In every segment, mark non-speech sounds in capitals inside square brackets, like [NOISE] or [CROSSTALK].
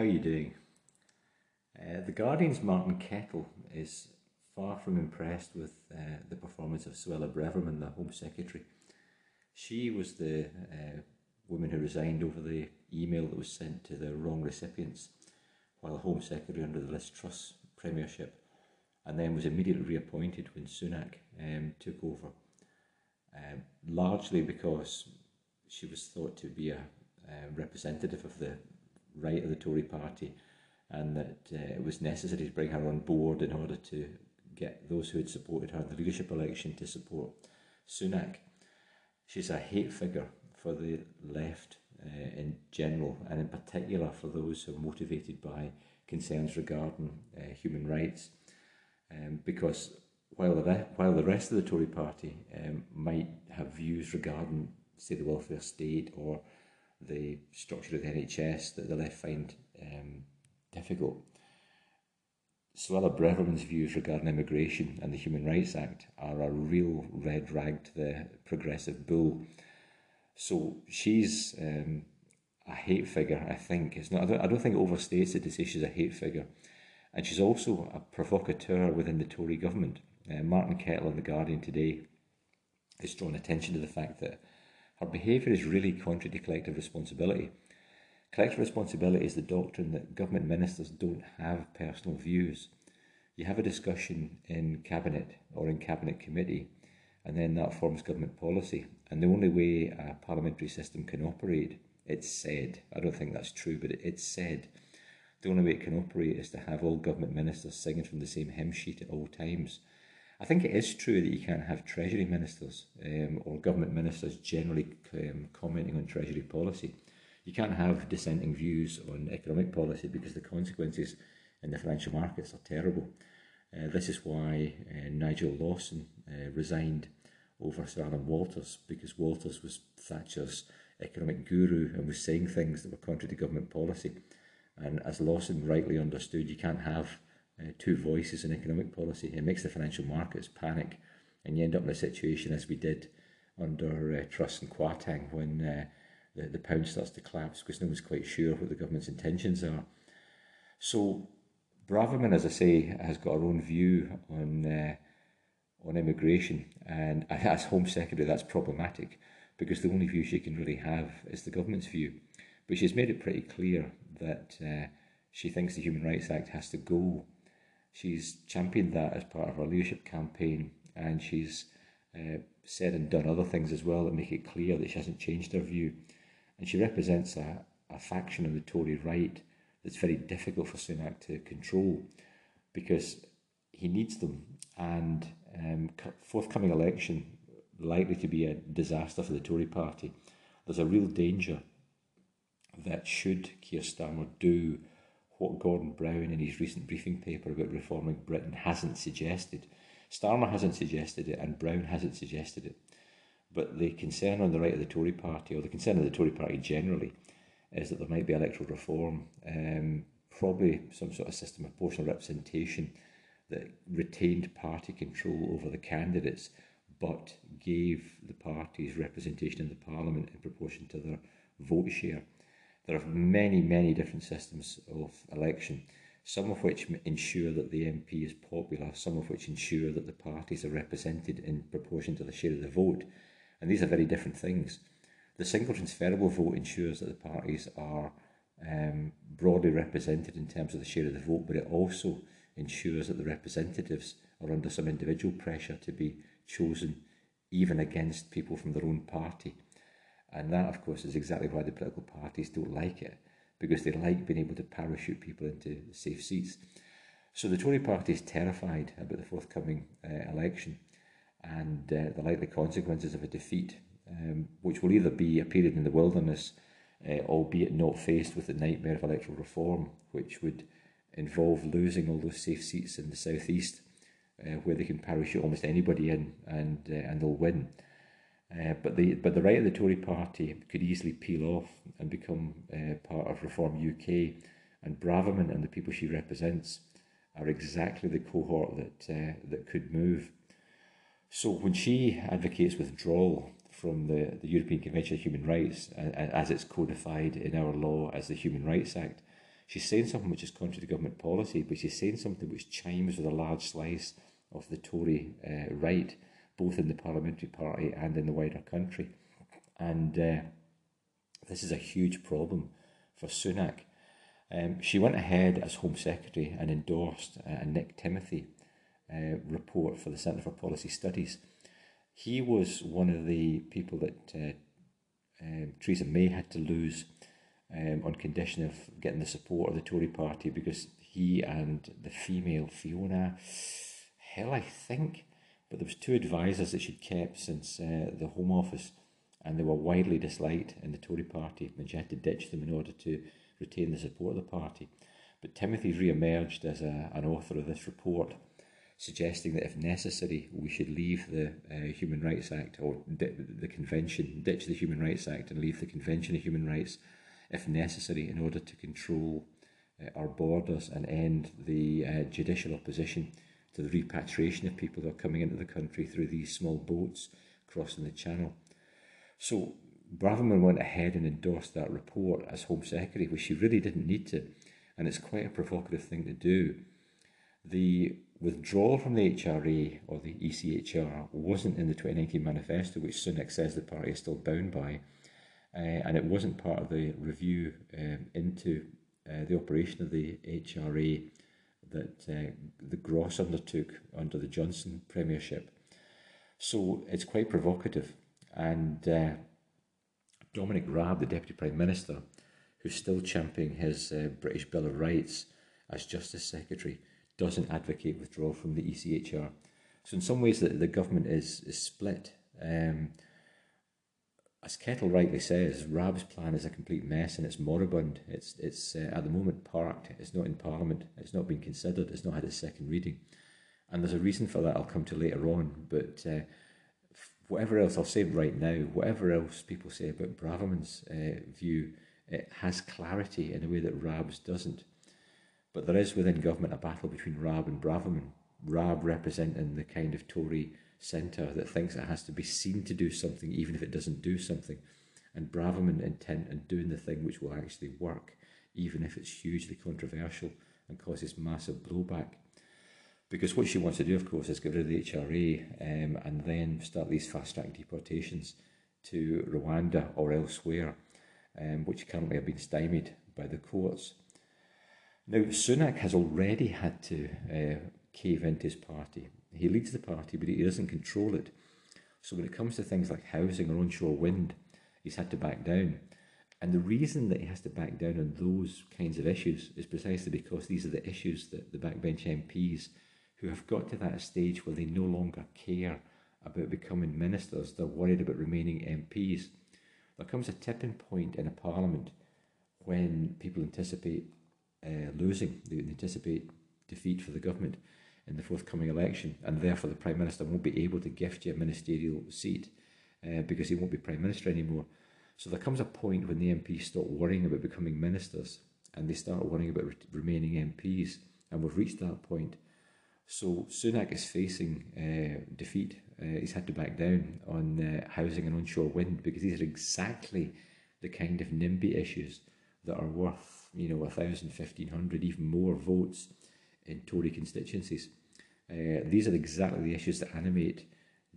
how you doing? Uh, the Guardian's Martin Kettle is far from impressed with uh, the performance of Suella Braverman, the Home Secretary. She was the uh, woman who resigned over the email that was sent to the wrong recipients while Home Secretary under the Liz Truss Premiership, and then was immediately reappointed when Sunak um, took over, um, largely because she was thought to be a, a representative of the right of the Tory party and that uh, it was necessary to bring her on board in order to get those who had supported her in the leadership election to support Sunak. She's a hate figure for the left uh, in general, and in particular for those who are motivated by concerns regarding uh, human rights. Um, because while the, re- while the rest of the Tory party um, might have views regarding, say, the welfare state or the structure of the NHS that the left find um, difficult, Suella Braverman's views regarding immigration and the Human Rights Act are a real red rag to the progressive bull. So she's um, a hate figure, I think. It's not, I don't, I don't think it overstates it to say she's a hate figure. And she's also a provocateur within the Tory government. Uh, Martin Kettle in The Guardian today has drawn attention to the fact that her behaviour is really contrary to collective responsibility. Collective responsibility is the doctrine that government ministers don't have personal views. You have a discussion in cabinet or in cabinet committee, and then that forms government policy. And the only way a parliamentary system can operate, it's said, I don't think that's true, but it's said, the only way it can operate is to have all government ministers singing from the same hymn sheet at all times. I think it is true that you can't have Treasury ministers um, or government ministers generally um, commenting on Treasury policy you can't have dissenting views on economic policy because the consequences in the financial markets are terrible. Uh, this is why uh, Nigel Lawson uh, resigned over Sir Alan Walters because Walters was Thatcher's economic guru and was saying things that were contrary to government policy. And as Lawson rightly understood, you can't have uh, two voices in economic policy. It makes the financial markets panic, and you end up in a situation as we did under uh, Truss and Kwarteng when uh, the, the pound starts to collapse because no one's quite sure what the government's intentions are. So Braverman, as I say, has got her own view on uh, on immigration, and [LAUGHS] as Home Secretary, that's problematic because the only view she can really have is the government's view. But she's made it pretty clear that uh, she thinks the Human Rights Act has to go. She's championed that as part of her leadership campaign, and she's uh, said and done other things as well that make it clear that she hasn't changed her view and she represents a, a faction of the Tory right that's very difficult for Sunak to control because he needs them. And um, forthcoming election likely to be a disaster for the Tory party. There's a real danger that should Keir Starmer do what Gordon Brown in his recent briefing paper about reforming Britain hasn't suggested. Starmer hasn't suggested it and Brown hasn't suggested it. But the concern on the right of the Tory party, or the concern of the Tory party generally, is that there might be electoral reform, um, probably some sort of system of proportional representation that retained party control over the candidates, but gave the parties representation in the parliament in proportion to their vote share. There are many, many different systems of election, some of which ensure that the MP is popular, some of which ensure that the parties are represented in proportion to the share of the vote. And these are very different things. The single transferable vote ensures that the parties are um, broadly represented in terms of the share of the vote, but it also ensures that the representatives are under some individual pressure to be chosen even against people from their own party. And that, of course, is exactly why the political parties don't like it, because they like being able to parachute people into safe seats. So the Tory party is terrified about the forthcoming uh, election and uh, the likely consequences of a defeat, um, which will either be a period in the wilderness, uh, albeit not faced with the nightmare of electoral reform, which would involve losing all those safe seats in the southeast, uh, where they can parachute almost anybody in and uh, and they'll win. Uh, but the but the right of the Tory party could easily peel off and become uh, part of Reform UK, and Braverman and the people she represents are exactly the cohort that uh, that could move. So when she advocates withdrawal from the, the European Convention of Human Rights, as it's codified in our law as the Human Rights Act, She's saying something which is contrary to government policy, but she's saying something which chimes with a large slice of the Tory uh, right, both in the parliamentary party and in the wider country. And uh, this is a huge problem for Sunak. Um, she went ahead as Home Secretary and endorsed a Nick Timothy uh, report for the Centre for Policy Studies. He was one of the people that uh, um, Theresa May had to lose um, on condition of getting the support of the Tory party because he and the female Fiona Hill, I think, but there was two advisers that she'd kept since uh, the Home Office, and they were widely disliked in the Tory party, and she had to ditch them in order to retain the support of the party. But Timothy re-emerged as a, an author of this report, suggesting that if necessary, we should leave the uh, Human Rights Act or di- the Convention, ditch the Human Rights Act and leave the Convention of Human Rights if necessary in order to control uh, our borders and end the uh, judicial opposition to the repatriation of people who are coming into the country through these small boats crossing the channel. So Braverman went ahead and endorsed that report as Home Secretary, which she really didn't need to, and it's quite a provocative thing to do. The withdrawal from the HRA or the ECHR wasn't in the 2019 manifesto, which Sunak says the party is still bound by, uh, and it wasn't part of the review um, into uh, the operation of the HRA that uh, the Gross undertook under the Johnson premiership. So it's quite provocative, and uh, Dominic Raab, the Deputy Prime Minister, who's still championing his uh, British Bill of Rights as Justice Secretary, doesn't advocate withdrawal from the ECHR. So in some ways, the, the government is, is split. Um, as Kettle rightly says, Raab's plan is a complete mess and it's moribund. It's it's uh, at the moment parked. It's not in Parliament. It's not been considered. It's not had its second reading, and there's a reason for that. I'll come to later on. But uh, whatever else I'll say right now, whatever else people say about Braverman's uh, view, it has clarity in a way that Raab's doesn't. But there is within government a battle between Raab and Braverman. Raab representing the kind of Tory centre that thinks it has to be seen to do something even if it doesn't do something, and Braverman intent on doing the thing which will actually work, even if it's hugely controversial and causes massive blowback. Because what she wants to do, of course, is get rid of the HRA um, and then start these fast track deportations to Rwanda or elsewhere, um, which currently have been stymied by the courts. Now, Sunak has already had to uh, cave into his party. He leads the party, but he doesn't control it. So when it comes to things like housing or onshore wind, he's had to back down. And the reason that he has to back down on those kinds of issues is precisely because these are the issues that the backbench MPs who have got to that stage where they no longer care about becoming ministers, they're worried about remaining MPs. There comes a tipping point in a parliament when people anticipate uh, losing, they anticipate defeat for the government in the forthcoming election, and therefore the Prime Minister won't be able to gift you a ministerial seat uh, because he won't be Prime Minister anymore. So there comes a point when the MPs stop worrying about becoming ministers and they start worrying about re- remaining MPs, and we've reached that point. So Sunak is facing uh, defeat. Uh, he's had to back down on uh, housing and onshore wind because these are exactly the kind of NIMBY issues that are worth, you know, a thousand, fifteen hundred, even more votes in Tory constituencies. Uh, these are exactly the issues that animate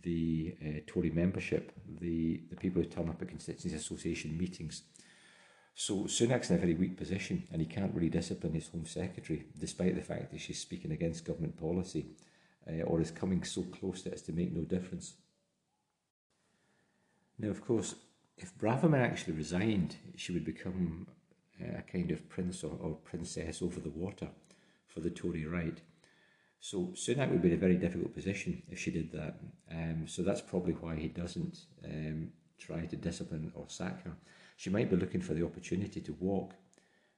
the uh, Tory membership, the, the people who turn up at constituency association meetings. So Sunak's in a very weak position and he can't really discipline his Home Secretary, despite the fact that she's speaking against government policy uh, or is coming so close that it's to make no difference. Now, of course, if Braverman actually resigned, she would become uh, a kind of prince or, or princess over the water for the Tory right. So Sunak would be in a very difficult position if she did that. Um, so that's probably why he doesn't um, try to discipline or sack her she might be looking for the opportunity to walk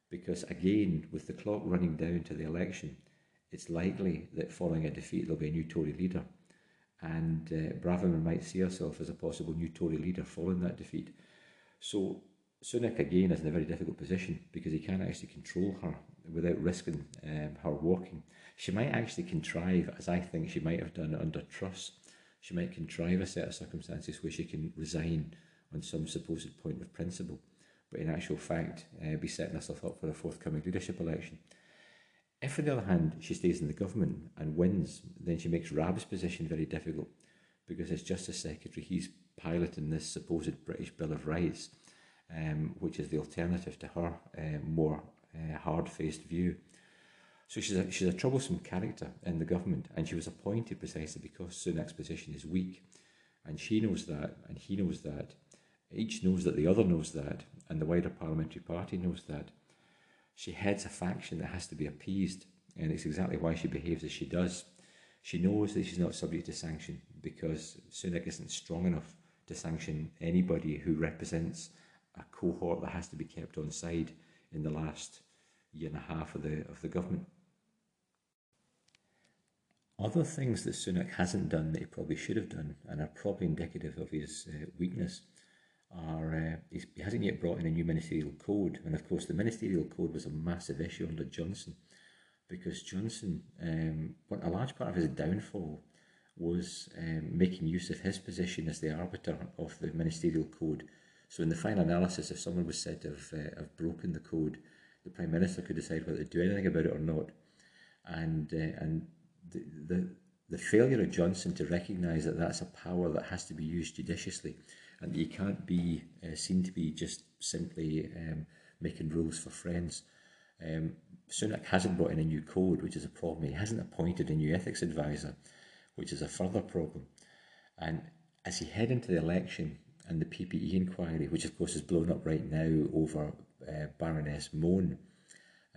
because, again, with the clock running down to the election, it's likely that following a defeat there'll be a new Tory leader. And uh, Braverman might see herself as a possible new Tory leader following that defeat. So Sunak again is in a very difficult position because he can't actually control her without risking um, her walking. She might actually contrive, as I think she might have done under Truss, she might contrive a set of circumstances where she can resign on some supposed point of principle. but in actual fact uh, be setting herself up for a forthcoming leadership election. If, on the other hand, she stays in the government and wins, then she makes Raab's position very difficult because as Justice Secretary, he's piloting this supposed British Bill of Rights, um, which is the alternative to her uh, more uh, hard-faced view. So she's a, she's a troublesome character in the government, and she was appointed precisely because Sunak's position is weak, and she knows that, and he knows that. Each knows that the other knows that, and the wider parliamentary party knows that. She heads a faction that has to be appeased, and it's exactly why she behaves as she does. She knows that she's not subject to sanction because Sunak isn't strong enough to sanction anybody who represents a cohort that has to be kept on side in the last year and a half of the of the government. Other things that Sunak hasn't done that he probably should have done and are probably indicative of his uh, weakness are uh, he hasn't yet brought in a new ministerial code, and of course the ministerial code was a massive issue under Johnson because Johnson, um, a large part of his downfall was um, making use of his position as the arbiter of the ministerial code. So in the final analysis, if someone was said to have, uh, have broken the code, the prime minister could decide whether to do anything about it or not. And uh, and the, the the failure of Johnson to recognise that that's a power that has to be used judiciously, and that you can't be uh, seen to be just simply um, making rules for friends. Um, Sunak hasn't brought in a new code, which is a problem. He hasn't appointed a new ethics advisor, which is a further problem. And as he head into the election and the PPE inquiry, which of course is blown up right now over uh, Baroness Mone,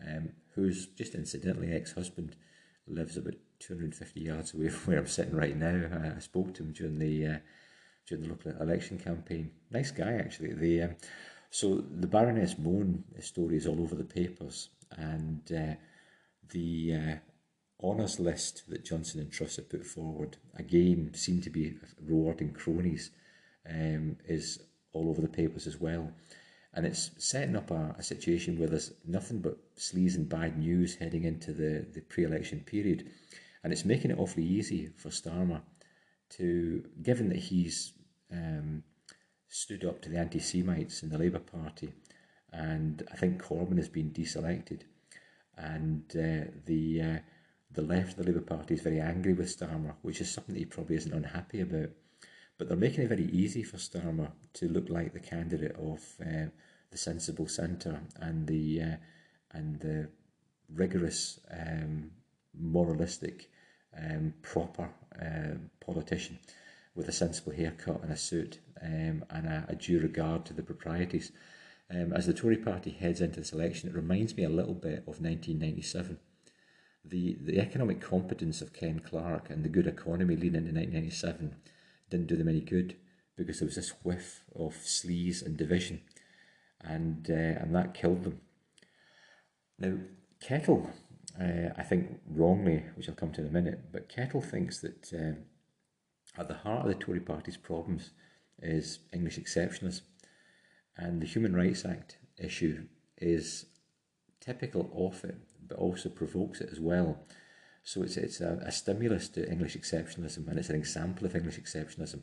um, whose just incidentally ex-husband lives about 250 yards away [LAUGHS] from where I'm sitting right now. I, I spoke to him during the uh, during the local election campaign. Nice guy actually. The um, so the Baroness Mone story is all over the papers, and uh, the uh, honours list that Johnson and Truss have put forward again seem to be rewarding cronies um, is all over the papers as well. And it's setting up a, a situation where there's nothing but sleaze and bad news heading into the, the pre-election period. And it's making it awfully easy for Starmer to, given that he's um, stood up to the anti-Semites in the Labour Party, and I think Corbyn has been deselected, and uh, the uh, the left, of the Labour Party, is very angry with Starmer, which is something that he probably isn't unhappy about. But they're making it very easy for Starmer to look like the candidate of uh, the sensible centre and the uh, and the rigorous, um, moralistic, um, proper uh, politician with a sensible haircut and a suit um, and a, a, due regard to the proprieties. Um, as the Tory party heads into this election, it reminds me a little bit of 1997. The, the economic competence of Ken Clarke and the good economy leading into 1997 didn't do them any good because there was this whiff of sleaze and division, and uh, and that killed them. Now, Kettle, uh, I think wrongly, which I'll come to in a minute, but Kettle thinks that um, at the heart of the Tory party's problems is English exceptionalism, and the Human Rights Act issue is typical of it, but also provokes it as well. So it's, it's a, a stimulus to English exceptionalism and it's an example of English exceptionalism.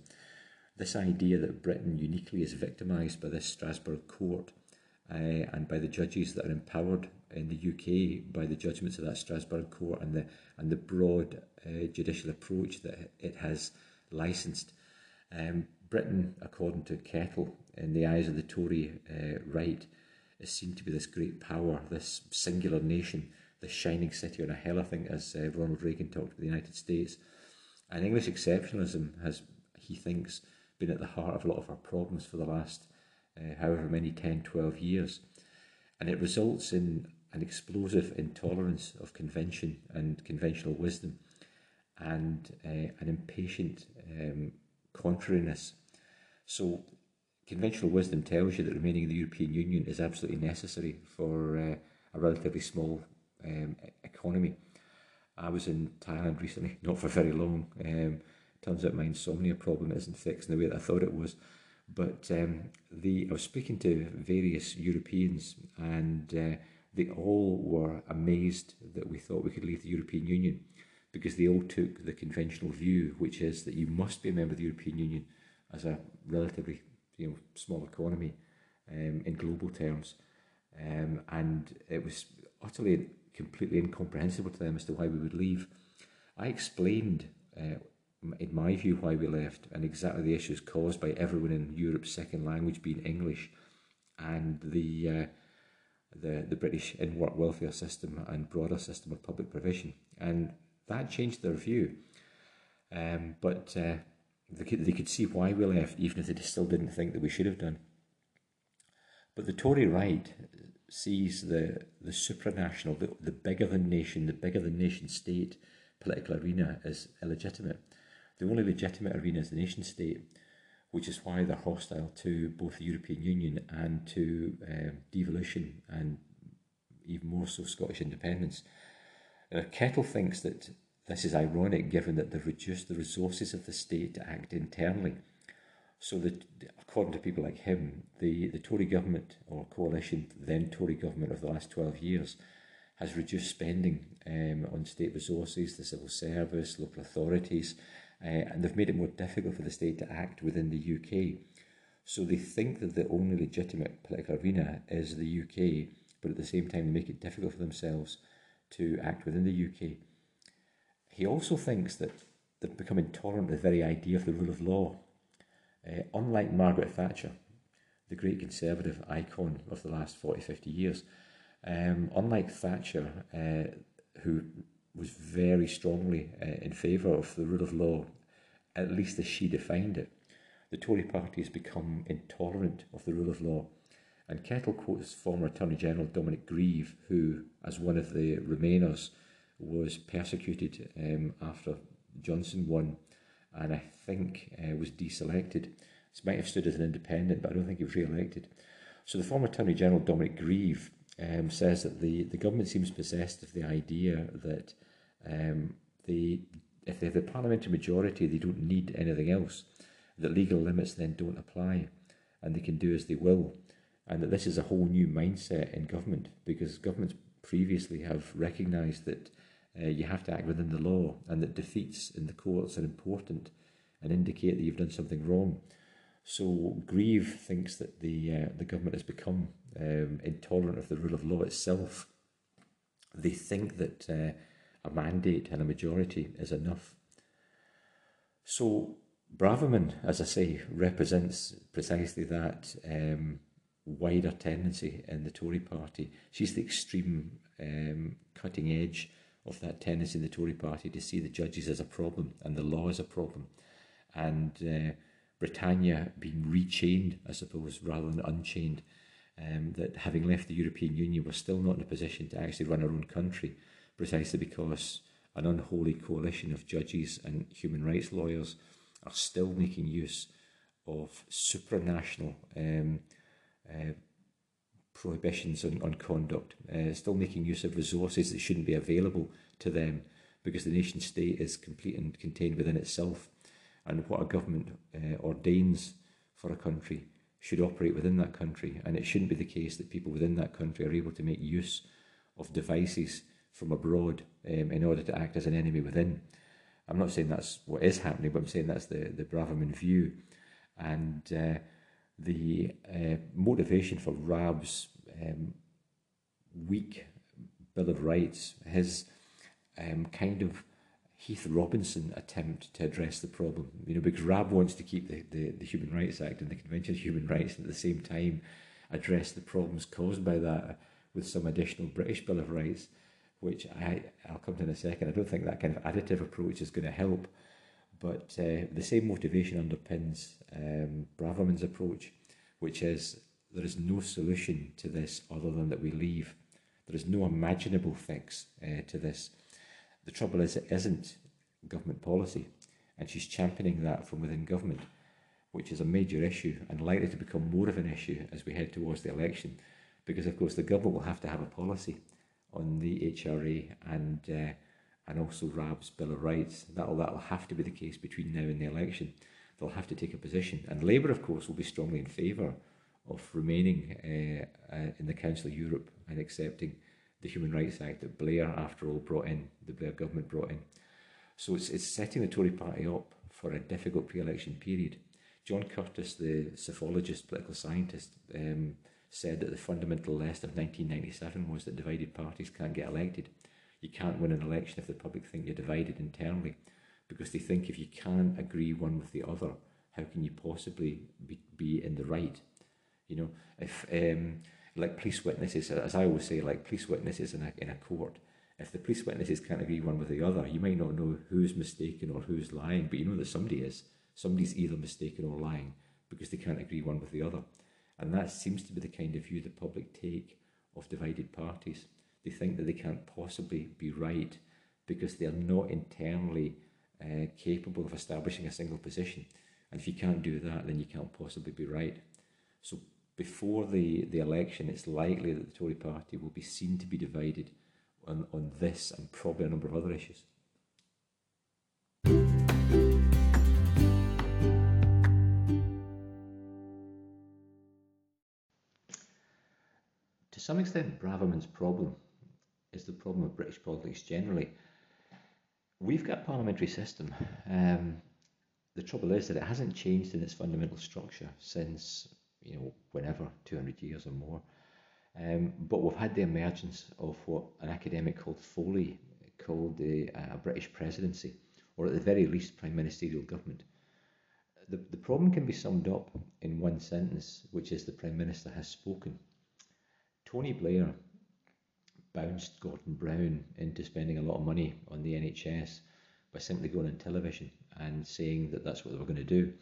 This idea that Britain uniquely is victimised by this Strasbourg court uh, and by the judges that are empowered in the UK by the judgments of that Strasbourg court and the and the broad uh, judicial approach that it has licensed. Um, Britain, according to Kettle, in the eyes of the Tory uh, right, is seen to be this great power, this singular nation the shining city on a hill, I think, as uh, Ronald Reagan talked about the United States. And English exceptionalism has, he thinks, been at the heart of a lot of our problems for the last uh, however many 10, 12 years. And it results in an explosive intolerance of convention and conventional wisdom and uh, an impatient um, contrariness. So, conventional wisdom tells you that remaining in the European Union is absolutely necessary for uh, a relatively small um, economy. I was in Thailand recently, [LAUGHS] not for very long. Um, turns out my insomnia problem isn't fixed in the way that I thought it was. But um, the I was speaking to various Europeans, and uh, they all were amazed that we thought we could leave the European Union because they all took the conventional view, which is that you must be a member of the European Union as a relatively you know small economy um, in global terms. Um, and it was utterly, completely incomprehensible to them as to why we would leave. I explained, uh, in my view, why we left and exactly the issues caused by everyone in Europe's second language being English and the, uh, the, the British in work welfare system and broader system of public provision. And that changed their view. Um, but uh, they, could, they could see why we left, even if they still didn't think that we should have done. But the Tory right sees the, the supranational, the, the bigger than nation, the bigger than nation state political arena as illegitimate. The only legitimate arena is the nation state, which is why they're hostile to both the European Union and to um, devolution and even more so Scottish independence. Kettle thinks that this is ironic given that they've reduced the resources of the state to act internally so that, according to people like him, the, the Tory government or coalition, then Tory government of the last 12 years, has reduced spending um, on state resources, the civil service, local authorities, uh, and they've made it more difficult for the state to act within the UK. So they think that the only legitimate political arena is the UK, but at the same time they make it difficult for themselves to act within the UK. He also thinks that they've become intolerant of the very idea of the rule of law. Uh, unlike Margaret Thatcher, the great conservative icon of the last 40, 50 years, um, unlike Thatcher, uh, who was very strongly uh, in favour of the rule of law, at least as she defined it, the Tory party has become intolerant of the rule of law. And Kettle quotes former Attorney General Dominic Grieve, who, as one of the Remainers, was persecuted um, after Johnson won and I think uh, was deselected. He might have stood as an independent, but I don't think he was re-elected. So the former Attorney General Dominic Grieve um, says that the, the government seems possessed of the idea that um, the, if they have the parliamentary majority, they don't need anything else, that legal limits then don't apply, and they can do as they will, and that this is a whole new mindset in government, because governments previously have recognised that uh, you have to act within the law, and that defeats in the courts are important and indicate that you've done something wrong. So Grieve thinks that the uh, the government has become um, intolerant of the rule of law itself. They think that uh, a mandate and a majority is enough. So Braverman, as I say, represents precisely that um, wider tendency in the Tory party. She's the extreme um, cutting edge of that tendency in the Tory party to see the judges as a problem and the law as a problem. And uh, Britannia being rechained, I suppose, rather than unchained. Um, that having left the European Union, we're still not in a position to actually run our own country, precisely because an unholy coalition of judges and human rights lawyers are still making use of supranational um, uh, prohibitions on, on conduct, uh, still making use of resources that shouldn't be available to them because the nation state is complete and contained within itself. And what a government uh, ordains for a country should operate within that country. And it shouldn't be the case that people within that country are able to make use of devices from abroad um, in order to act as an enemy within. I'm not saying that's what is happening, but I'm saying that's the, the Braverman view. And uh, the uh, motivation for Raab's um, weak Bill of Rights, his um, kind of Heath Robinson attempt to address the problem. You know, because Rab wants to keep the, the, the Human Rights Act and the Convention of Human Rights, and at the same time address the problems caused by that with some additional British Bill of Rights, which I I'll come to in a second. I don't think that kind of additive approach is going to help. But uh, the same motivation underpins um, Braverman's approach, which is there is no solution to this other than that we leave. There is no imaginable fix uh, to this. The trouble is, it isn't government policy, and she's championing that from within government, which is a major issue and likely to become more of an issue as we head towards the election, because of course the government will have to have a policy on the HRA and uh, and also Raab's Bill of Rights. That'll that'll have to be the case between now and the election. They'll have to take a position, and Labour, of course, will be strongly in favour of remaining uh, uh, in the Council of Europe and accepting the Human Rights Act that Blair, after all, brought in, the Blair government brought in. So it's, it's setting the Tory party up for a difficult pre election period John Curtice, the psephologist, political scientist, um, said that the fundamental lesson of 1997 was that divided parties can't get elected. You can't win an election if the public think you're divided internally, because they think if you can't agree one with the other, how can you possibly be, be in the right? You know, if um, like police witnesses, as I always say, like police witnesses in a in a court, if the police witnesses can't agree one with the other, you might not know who's mistaken or who's lying, but you know that somebody is. Somebody's either mistaken or lying because they can't agree one with the other. And that seems to be the kind of view the public take of divided parties. They think that they can't possibly be right because they are not internally uh, capable of establishing a single position. And if you can't do that, then you can't possibly be right. So before the, the election, it's likely that the Tory party will be seen to be divided on, on this and probably a number of other issues. To some extent, Braverman's problem is the problem of British politics generally. We've got a parliamentary system. Um, the trouble is that it hasn't changed in its fundamental structure since, you know, whenever, 200 years or more. Um, but we've had the emergence of what an academic called Foley called a, a British presidency, or at the very least, prime ministerial government. The, the problem can be summed up in one sentence, which is the Prime Minister has spoken. Tony Blair bounced Gordon Brown into spending a lot of money on the NHS by simply going on television and saying that that's what they were going to do.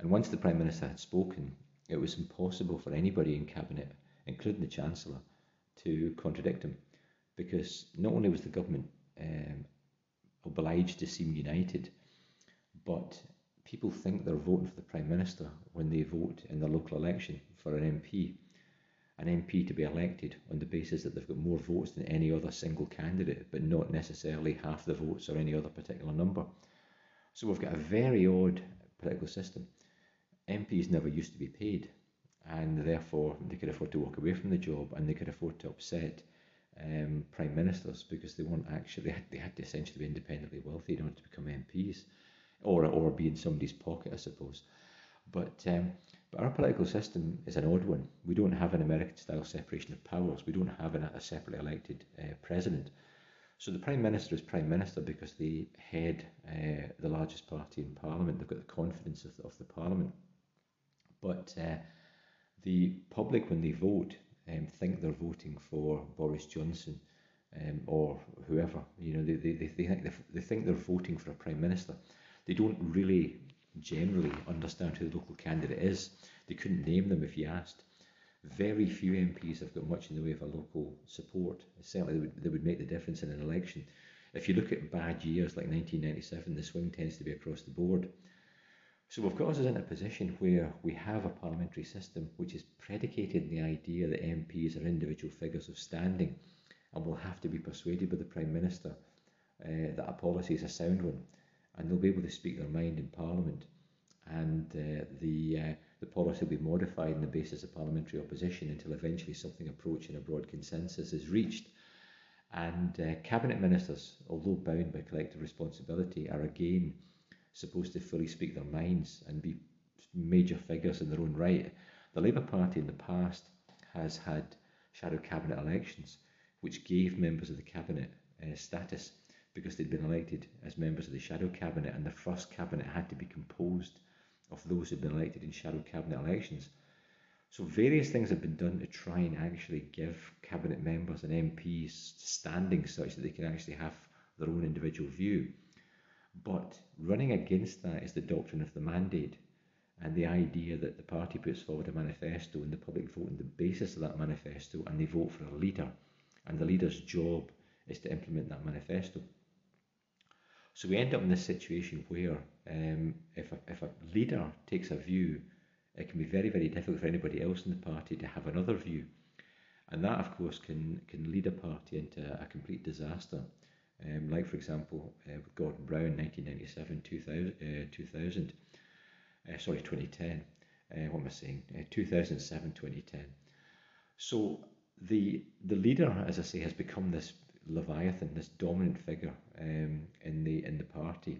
And once the Prime Minister had spoken, it was impossible for anybody in Cabinet including the Chancellor, to contradict him because not only was the government um, obliged to seem united, but people think they're voting for the Prime Minister when they vote in the local election for an MP. An MP to be elected on the basis that they've got more votes than any other single candidate, but not necessarily half the votes or any other particular number. So we've got a very odd political system. MPs never used to be paid and therefore they could afford to walk away from the job and they could afford to upset um, prime ministers because they weren't actually [LAUGHS] they had, they had to essentially be independently wealthy in order to become MPs or or be in somebody's pocket I suppose but um, but our political system is an odd one we don't have an American style separation of powers we don't have an, a separately elected uh, president so the prime minister is prime minister because they head uh, the largest party in parliament they've got the confidence of, of the parliament but uh, the public, when they vote, um, think they're voting for Boris Johnson um, or whoever. You know, they, they, they, they, think, they think they're voting for a prime minister. They don't really generally understand who the local candidate is. They couldn't name them if you asked. Very few MPs have got much in the way of a local support. Certainly, they would, they would make the difference in an election. If you look at bad years like 1997, the swing tends to be across the board. So we've got us in a position where we have a parliamentary system which is predicated on the idea that MPs are individual figures of standing and will have to be persuaded by the Prime Minister uh, that a policy is a sound one and they'll be able to speak their mind in Parliament and uh, the, uh, the policy will be modified on the basis of parliamentary opposition until eventually something approaching a broad consensus is reached. And uh, cabinet ministers, although bound by collective responsibility, are again supposed to fully speak their minds and be major figures in their own right. The Labour Party in the past has had shadow cabinet elections, which gave members of the cabinet uh, status because they'd been elected as members of the shadow cabinet, and the first cabinet had to be composed of those who'd been elected in shadow cabinet elections. So various things have been done to try and actually give cabinet members and MPs standing such that they can actually have their own individual view. But running against that is the doctrine of the mandate and the idea that the party puts forward a manifesto and the public vote on the basis of that manifesto and they vote for a leader and the leader's job is to implement that manifesto. So we end up in this situation where um, if, a, if a leader takes a view, it can be very, very difficult for anybody else in the party to have another view. And that, of course, can, can lead a party into a complete disaster. Um, like, for example, uh, with Gordon Brown, 1997, 2000, uh, 2000 uh, sorry, 2010. Uh, what am I saying? Uh, 2007, 2010. So the the leader, as I say, has become this leviathan, this dominant figure um, in the in the party,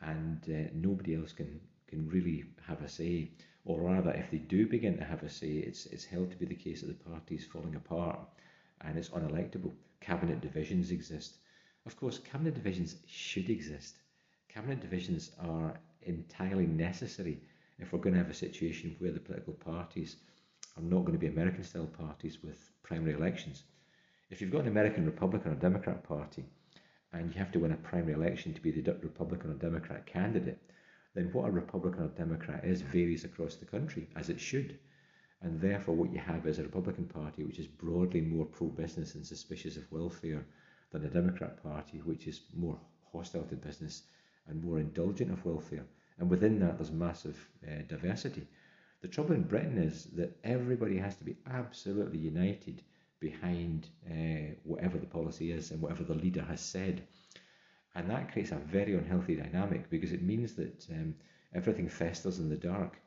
and uh, nobody else can can really have a say, or rather, if they do begin to have a say, it's, it's held to be the case that the party is falling apart and it's unelectable. Cabinet divisions exist. Of course, cabinet divisions should exist. Cabinet divisions are entirely necessary if we're going to have a situation where the political parties are not going to be American style parties with primary elections. If you've got an American Republican or Democrat party and you have to win a primary election to be the Republican or Democrat candidate, then what a Republican or Democrat is varies across the country, as it should. And therefore, what you have is a Republican Party which is broadly more pro business and suspicious of welfare than a Democrat Party which is more hostile to business and more indulgent of welfare. And within that, there's massive uh, diversity. The trouble in Britain is that everybody has to be absolutely united behind uh, whatever the policy is and whatever the leader has said. And that creates a very unhealthy dynamic because it means that um, everything festers in the dark.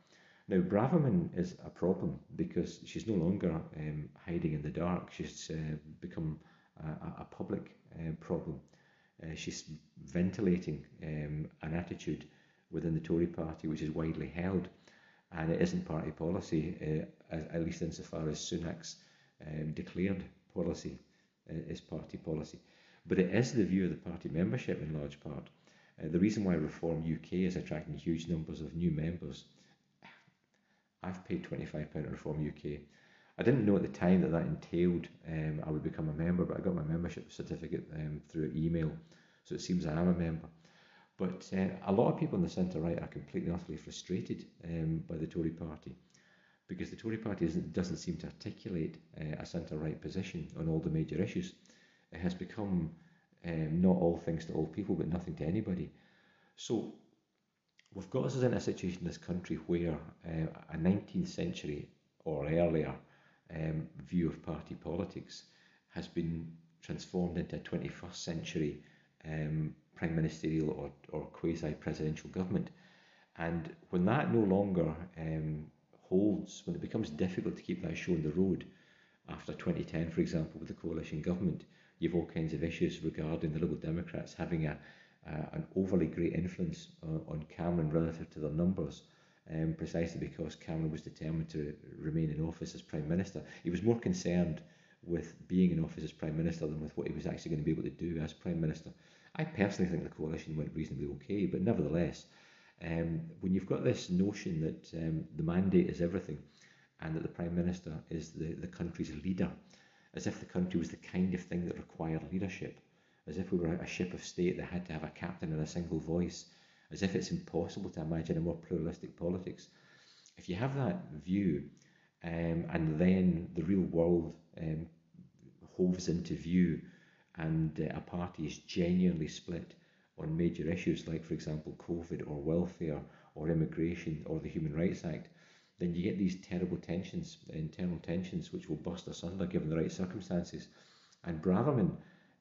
Now, Braverman is a problem because she's no longer um, hiding in the dark. She's uh, become a, a public uh, problem. She's ventilating um, an attitude within the Tory party which is widely held, and it isn't party policy, uh, at least insofar as Sunak's um, declared policy uh, is party policy. But it is the view of the party membership in large part. Uh, the reason why Reform UK is attracting huge numbers of new members, I've paid £25 to Reform UK. I didn't know at the time that that entailed um, I would become a member, but I got my membership certificate um, through email, so it seems I am a member. But uh, a lot of people in the centre right are completely utterly frustrated um, by the Tory party because the Tory party doesn't seem to articulate uh, a centre right position on all the major issues. It has become um, not all things to all people, but nothing to anybody. So we've got us in a situation in this country where uh, a 19th century or earlier um, view of party politics has been transformed into a 21st century um, prime ministerial or, or quasi presidential government. And when that no longer um, holds, when it becomes difficult to keep that show on the road, after 2010, for example, with the coalition government, you've all kinds of issues regarding the Liberal Democrats having a, uh, an overly great influence on, on Cameron relative to their numbers, um, precisely because Cameron was determined to remain in office as Prime Minister. He was more concerned with being in office as Prime Minister than with what he was actually going to be able to do as Prime Minister. I personally think the coalition went reasonably okay, but nevertheless, um, when you've got this notion that um, the mandate is everything and that the Prime Minister is the, the country's leader, as if the country was the kind of thing that required leadership, as if we were a ship of state that had to have a captain and a single voice, as if it's impossible to imagine a more pluralistic politics. If you have that view, um, and then the real world um, hoves into view, and uh, a party is genuinely split on major issues like, for example, COVID or welfare or immigration or the Human Rights Act, then you get these terrible tensions, internal tensions, which will burst asunder given the right circumstances. And Braverman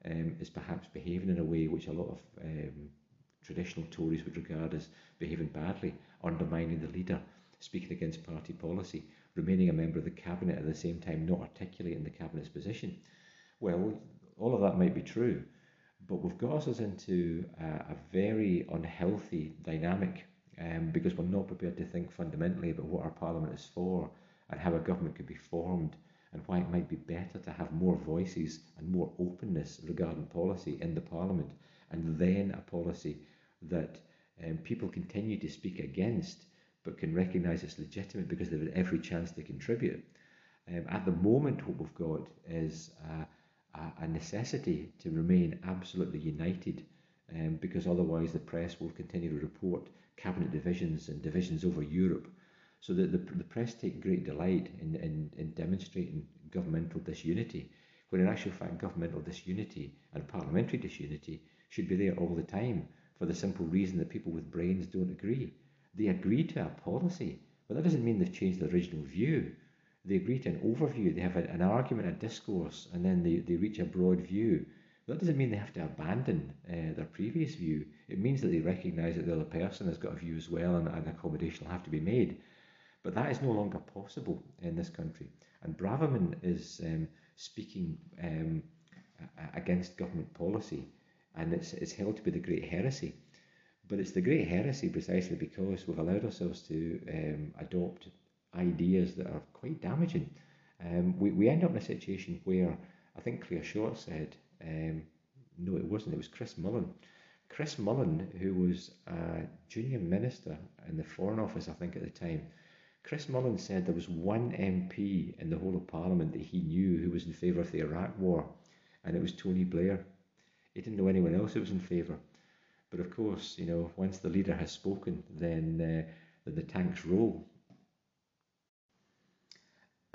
um, is perhaps behaving in a way which a lot of um, traditional Tories would regard as behaving badly, undermining the leader, speaking against party policy, remaining a member of the cabinet at the same time not articulating the cabinet's position. Well, all of that might be true, but we've got us into a, a very unhealthy dynamic um, because we're not prepared to think fundamentally about what our parliament is for and how a government could be formed and why it might be better to have more voices and more openness regarding policy in the parliament and then a policy that um, people continue to speak against but can recognise it's legitimate because they've had every chance to contribute. Um, at the moment, what we've got is uh, a, necessity to remain absolutely united um, because otherwise the press will continue to report cabinet divisions and divisions over Europe. So that the, the press take great delight in, in, in demonstrating governmental disunity, when in actual fact governmental disunity and parliamentary disunity should be there all the time for the simple reason that people with brains don't agree. They agree to a policy, but that doesn't mean they've changed their original view they agree to an overview, they have an argument, a discourse, and then they, they reach a broad view. That doesn't mean they have to abandon uh, their previous view. It means that they recognise that the other person has got a view as well and an accommodation will have to be made. But that is no longer possible in this country. And Braverman is um, speaking um, against government policy, and it's, it's held to be the great heresy. But it's the great heresy precisely because we've allowed ourselves to um, adopt ideas that are quite damaging. Um, we, we end up in a situation where I think Clare Short said, um, no, it wasn't, it was Chris Mullin. Chris Mullin, who was a junior minister in the Foreign Office, I think, at the time, Chris Mullin said there was one MP in the whole of Parliament that he knew who was in favour of the Iraq War, and it was Tony Blair. He didn't know anyone else who was in favour. But of course, you know, once the leader has spoken, then, uh, then the tanks roll.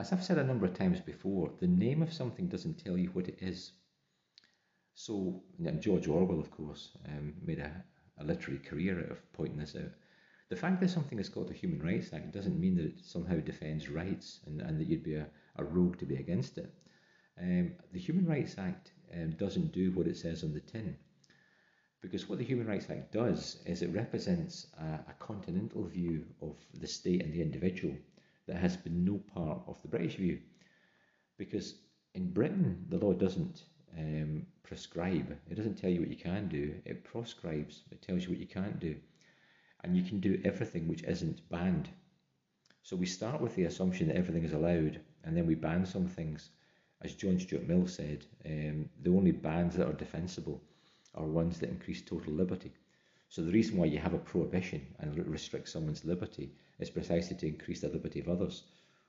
As I've said a number of times before, the name of something doesn't tell you what it is. So, George Orwell, of course, um, made a, a literary career out of pointing this out. The fact that something is called the Human Rights Act doesn't mean that it somehow defends rights and, and that you'd be a, a rogue to be against it. Um, the Human Rights Act um, doesn't do what it says on the tin. Because what the Human Rights Act does is it represents a, a continental view of the state and the individual that has been no part of the British view. Because in Britain, the law doesn't um, prescribe, it doesn't tell you what you can do, it proscribes, it tells you what you can't do. And you can do everything which isn't banned. So we start with the assumption that everything is allowed, and then we ban some things. As John Stuart Mill said, um, the only bans that are defensible are ones that increase total liberty. So the reason why you have a prohibition and restrict someone's liberty is precisely to increase the liberty of others.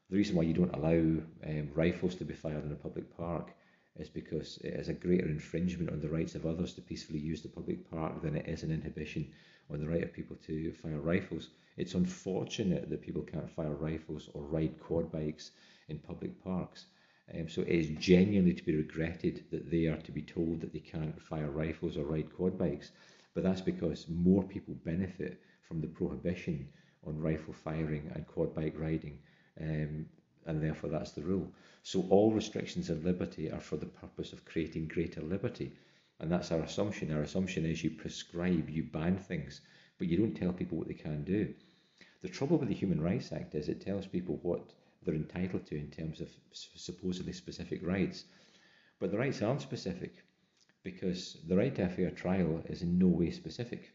The reason why you don't allow um, rifles to be fired in a public park is because it is a greater infringement on the rights of others to peacefully use the public park than it is an inhibition on the right of people to fire rifles. It's unfortunate that people can't fire rifles or ride quad bikes in public parks. Um, so it is genuinely to be regretted that they are to be told that they can't fire rifles or ride quad bikes. But that's because more people benefit from the prohibition on rifle firing and quad bike riding, um, and therefore that's the rule. So all restrictions of liberty are for the purpose of creating greater liberty. And that's our assumption. Our assumption is you prescribe, you ban things, but you don't tell people what they can do. The trouble with the Human Rights Act is it tells people what they're entitled to in terms of supposedly specific rights. But the rights aren't specific because the right to a fair trial is in no way specific.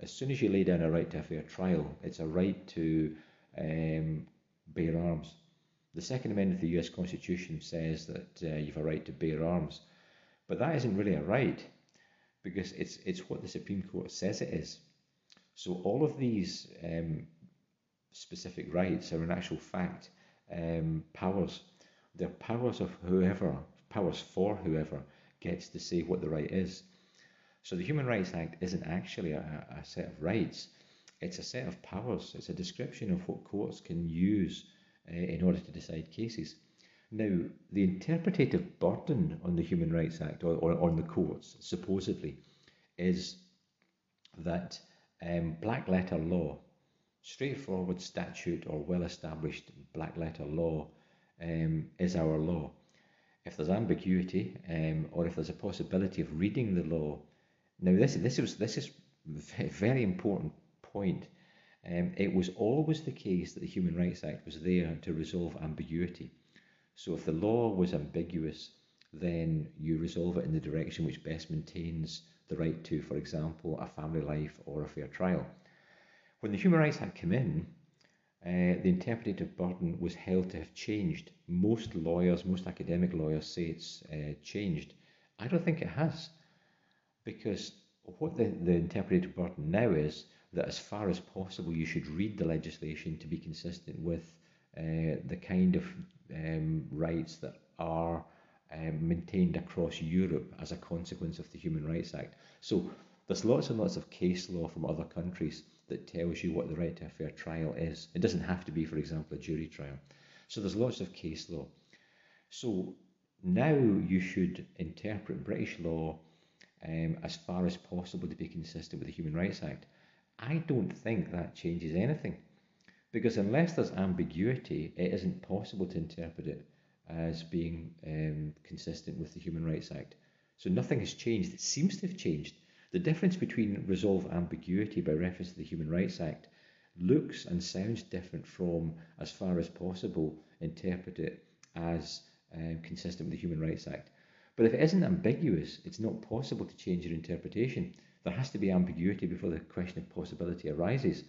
As soon as you lay down a right to a fair trial, it's a right to um, bear arms. The Second Amendment of the US Constitution says that uh, you have a right to bear arms, but that isn't really a right because it's, it's what the Supreme Court says it is. So all of these um, specific rights are in actual fact um, powers. They're powers of whoever, powers for whoever gets to say what the right is. So the Human Rights Act isn't actually a, a set of rights, it's a set of powers. It's a description of what courts can use uh, in order to decide cases. Now, the interpretative burden on the Human Rights Act or, or on the courts, supposedly, is that um, black letter law straightforward statute or well established black letter law um, is our law. If there's ambiguity um, or if there's a possibility of reading the law, now this this was this is a very important point. Um, it was always the case that the Human Rights Act was there to resolve ambiguity. So if the law was ambiguous, then you resolve it in the direction which best maintains the right to, for example, a family life or a fair trial. When the Human Rights Act came in, uh, the interpretative burden was held to have changed. Most lawyers, most academic lawyers say it's uh, changed. I don't think it has, because what the, the interpretative burden now is that as far as possible you should read the legislation to be consistent with uh, the kind of um, rights that are um, maintained across Europe as a consequence of the Human Rights Act. So there's lots and lots of case law from other countries that tells you what the right to a fair trial is. It doesn't have to be, for example, a jury trial. So there's lots of case law. So now you should interpret British law um, as far as possible to be consistent with the Human Rights Act. I don't think that changes anything because unless there's ambiguity, it isn't possible to interpret it as being um, consistent with the Human Rights Act. So nothing has changed. It seems to have changed the difference between resolve ambiguity by reference to the Human Rights Act looks and sounds different from, as far as possible, interpret it as um, consistent with the Human Rights Act. But if it isn't ambiguous, it's not possible to change your interpretation. There has to be ambiguity before the question of possibility arises.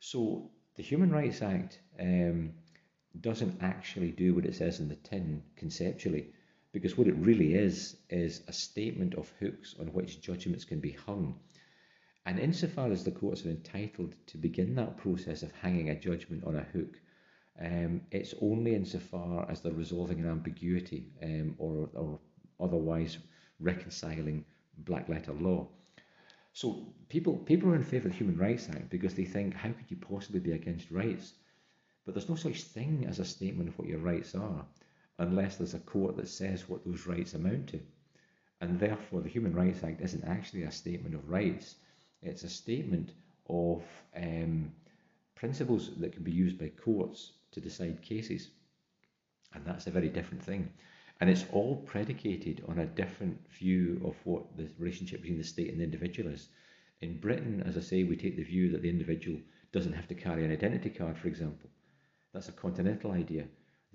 So the Human Rights Act um, doesn't actually do what it says in the tin conceptually, because what it really is is a statement of hooks on which judgments can be hung. And insofar as the courts are entitled to begin that process of hanging a judgment on a hook, um, it's only insofar as they're resolving an ambiguity um, or, or otherwise reconciling black letter law. So people people are in favour of the Human Rights Act because they think, how could you possibly be against rights? But there's no such thing as a statement of what your rights are unless there's a court that says what those rights amount to. And therefore, the Human Rights Act isn't actually a statement of rights, it's a statement of um, principles that can be used by courts to decide cases. And that's a very different thing. And it's all predicated on a different view of what the relationship between the state and the individual is. In Britain, as I say, we take the view that the individual doesn't have to carry an identity card, for example. That's a continental idea.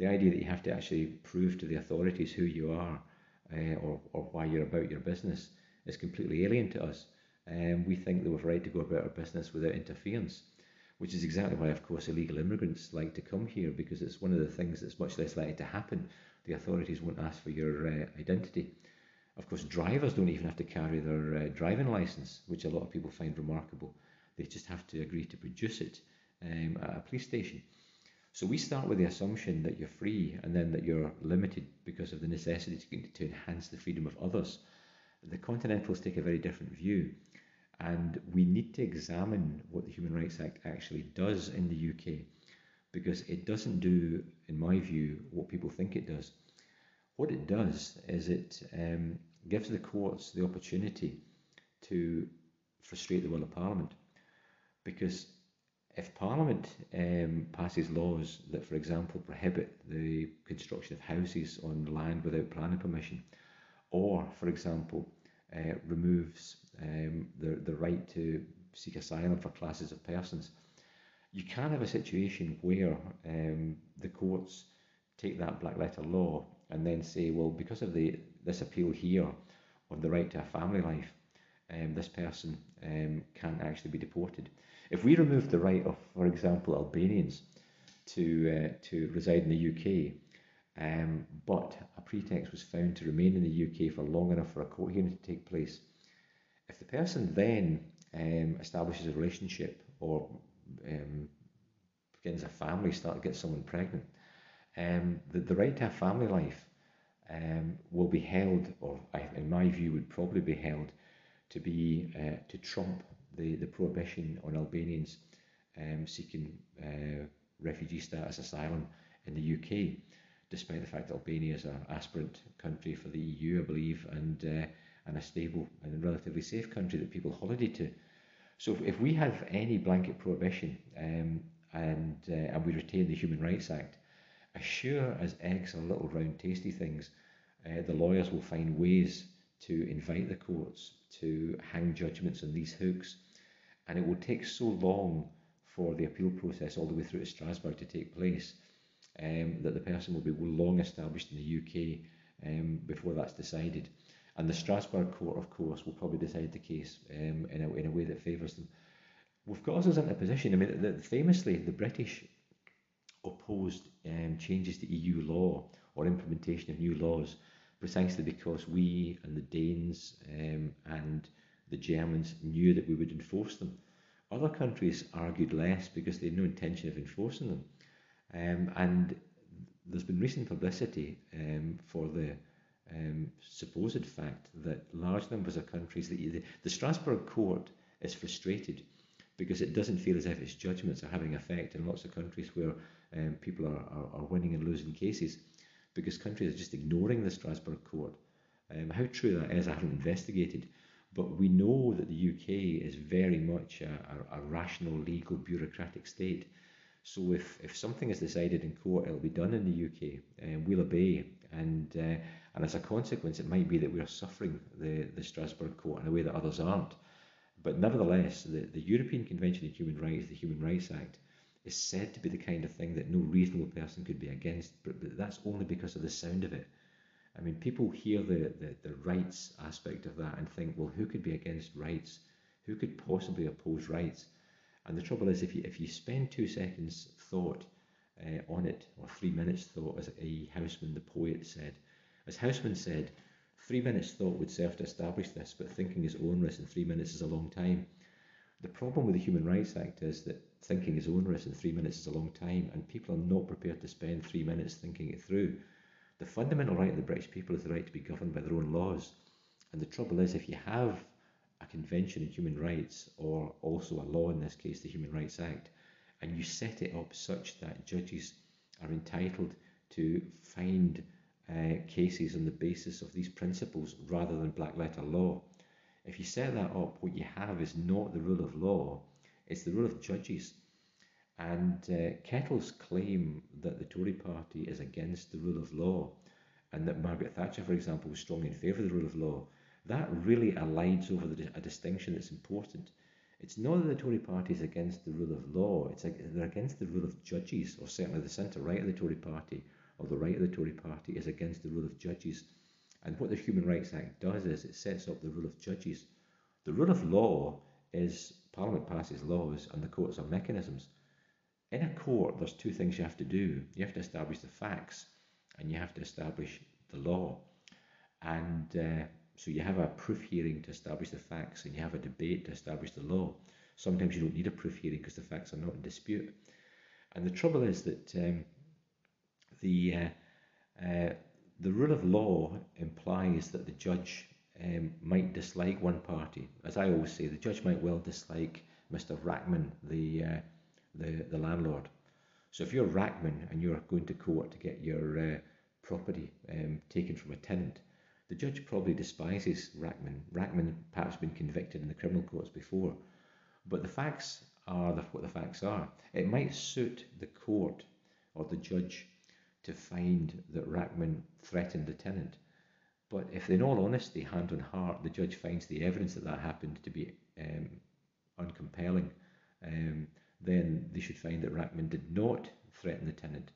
The idea that you have to actually prove to the authorities who you are uh, or, or why you're about your business is completely alien to us. Um, we think that we've a right to go about our business without interference, which is exactly why, of course, illegal immigrants like to come here because it's one of the things that's much less likely to happen. The authorities won't ask for your uh, identity. Of course, drivers don't even have to carry their uh, driving license, which a lot of people find remarkable. They just have to agree to produce it um, at a police station. So we start with the assumption that you're free and then that you're limited because of the necessity to, enhance the freedom of others. The Continentals take a very different view, and we need to examine what the Human Rights Act actually does in the UK because it doesn't do, in my view, what people think it does. What it does is it um, gives the courts the opportunity to frustrate the will of Parliament because if Parliament um, passes laws that, for example, prohibit the construction of houses on land without planning permission, or, for example, uh, removes um, the, the right to seek asylum for classes of persons, you can have a situation where um, the courts take that black letter law and then say, well, because of the this appeal here on the right to a family life, um, this person um, can't actually be deported. If we remove the right of, for example, Albanians to uh, to reside in the UK, um, but a pretext was found to remain in the UK for long enough for a court hearing to take place, if the person then um, establishes a relationship or um, begins a family, start to get someone pregnant, um, the, the right to a family life um, will be held, or in my view, would probably be held to be uh, to trump the, the prohibition on Albanians um, seeking uh, refugee status asylum in the UK, despite the fact that Albania is an aspirant country for the EU, I believe, and uh, and a stable and relatively safe country that people holiday to. So if, if we have any blanket prohibition um, and uh, and we retain the Human Rights Act, as sure as eggs are little round tasty things, uh, the lawyers will find ways to invite the courts to hang judgments on these hooks. And it will take so long for the appeal process all the way through to Strasbourg to take place um, that the person will be long established in the UK um, before that's decided. And the Strasbourg court, of course, will probably decide the case um, in, a, in a way that favours them. We've got us in a position, I mean, the, famously, the British opposed um, changes to EU law or implementation of new laws precisely because we and the Danes um, and the Germans knew that we would enforce them. Other countries argued less because they had no intention of enforcing them. Um, and there's been recent publicity um, for the um, supposed fact that large numbers of countries, the, the Strasbourg court is frustrated because it doesn't feel as if its judgments are having effect in lots of countries where um, people are, are, are winning and losing cases because countries are just ignoring the Strasbourg court. Um, how true that is, I haven't investigated, but we know that the UK is very much a, a, a rational, legal, bureaucratic state. So if, if something is decided in court, it'll be done in the UK, and we'll obey. And uh, and as a consequence, it might be that we are suffering the, the Strasbourg Court in a way that others aren't. But nevertheless, the, the European Convention on Human Rights, the Human Rights Act, is said to be the kind of thing that no reasonable person could be against, but, but that's only because of the sound of it. I mean, people hear the, the, the rights aspect of that and think, well, who could be against rights? Who could possibly oppose rights? And the trouble is, if you, if you spend two seconds thought uh, on it, or three minutes thought, as A. Housman, the poet, said, as Housman said, three minutes thought would serve to establish this, but thinking is onerous and three minutes is a long time. The problem with the Human Rights Act is that thinking is onerous and three minutes is a long time, and people are not prepared to spend three minutes thinking it through. The fundamental right of the British people is the right to be governed by their own laws. And the trouble is, if you have a convention on human rights, or also a law in this case, the Human Rights Act, and you set it up such that judges are entitled to find uh, cases on the basis of these principles rather than black letter law. If you set that up, what you have is not the rule of law, it's the rule of judges. And uh, Kettle's claim that the Tory party is against the rule of law and that Margaret Thatcher, for example, was strongly in favour of the rule of law, that really elides over the, a distinction that's important. It's not that the Tory party is against the rule of law, it's they're against the rule of judges, or certainly the centre right of the Tory party or the right of the Tory party is against the rule of judges. And what the Human Rights Act does is it sets up the rule of judges. The rule of law is Parliament passes laws and the courts are mechanisms. In a court, there's two things you have to do. You have to establish the facts and you have to establish the law. And uh, so you have a proof hearing to establish the facts, and you have a debate to establish the law. Sometimes you don't need a proof hearing because the facts are not in dispute. And the trouble is that um, the uh, uh, the rule of law implies that the judge um, might dislike one party. As I always say, the judge might well dislike Mr. Rachman, the uh, the the landlord. So if you're Rachman and you're going to court to get your uh, property um, taken from a tenant, the judge probably despises Rachman. Rachman perhaps been convicted in the criminal courts before, but the facts are the, what the facts are. It might suit the court or the judge to find that Rachman threatened the tenant, but if, in all honesty, hand on heart, the judge finds the evidence that that happened to be um, uncompelling, um, then they should find that Rachman did not threaten the tenant.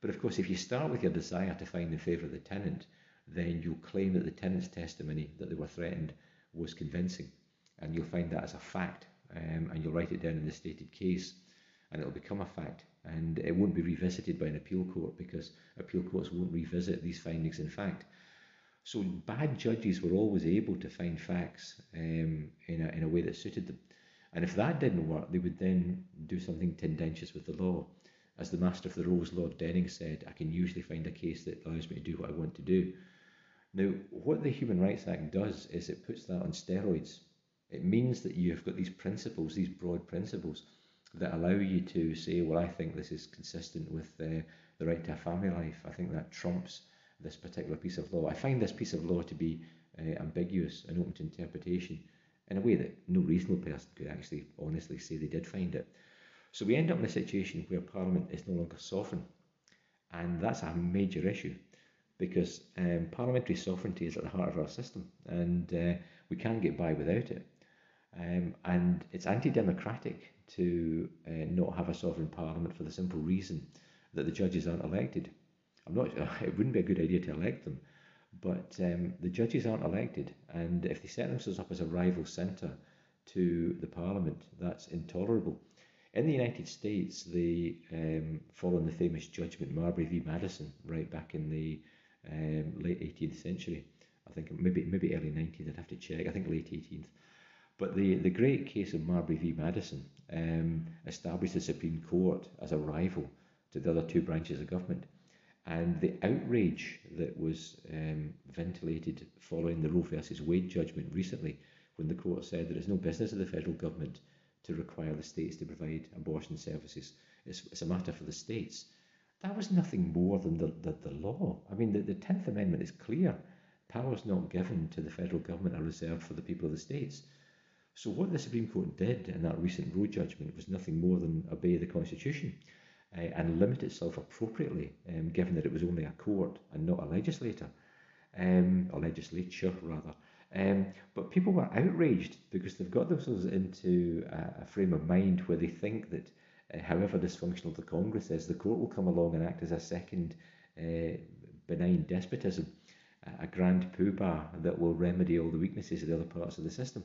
But of course, if you start with your desire to find in favour of the tenant, then you'll claim that the tenant's testimony that they were threatened was convincing, and you'll find that as a fact, um, and you'll write it down in the stated case, and it'll become a fact, and it won't be revisited by an appeal court because appeal courts won't revisit these findings in fact. So bad judges were always able to find facts um, in, a, in a way that suited them. And if that didn't work, they would then do something tendentious with the law. As the Master of the Rolls, Lord Denning, said, I can usually find a case that allows me to do what I want to do. Now, what the Human Rights Act does is it puts that on steroids. It means that you've got these principles, these broad principles, that allow you to say, well, I think this is consistent with uh, the right to a family life. I think that trumps this particular piece of law. I find this piece of law to be uh, ambiguous and open to interpretation in a way that no reasonable person could actually honestly say they did find it. So we end up in a situation where Parliament is no longer sovereign, and that's a major issue because um, parliamentary sovereignty is at the heart of our system and uh, we can't get by without it. Um, and it's anti democratic to uh, not have a sovereign parliament for the simple reason that the judges aren't elected. I'm not, [LAUGHS] it wouldn't be a good idea to elect them, but um, the judges aren't elected, and if they set themselves up as a rival centre to the parliament, that's intolerable. In the United States, they, um, following the famous judgment Marbury v. Madison, right back in the um, late 18th century. I think maybe maybe early 19th. I'd have to check. I think late 18th. But the, the great case of Marbury v Madison um, established the Supreme Court as a rival to the other two branches of government. And the outrage that was um, ventilated following the Roe versus Wade judgment recently, when the court said that it's no business of the federal government to require the states to provide abortion services, it's, it's a matter for the states that was nothing more than the, the, the law. I mean, the, the 10th Amendment is clear. Powers not given to the federal government are reserved for the people of the states. So, what the Supreme Court did in that recent Roe judgment was nothing more than obey the Constitution uh, and limit itself appropriately, um, given that it was only a court and not a legislator, um, or legislature rather. Um, but people were outraged because they've got themselves into a, a frame of mind where they think that uh, however dysfunctional the Congress is, the court will come along and act as a second uh, benign despotism. a grand poobah that will remedy all the weaknesses of the other parts of the system.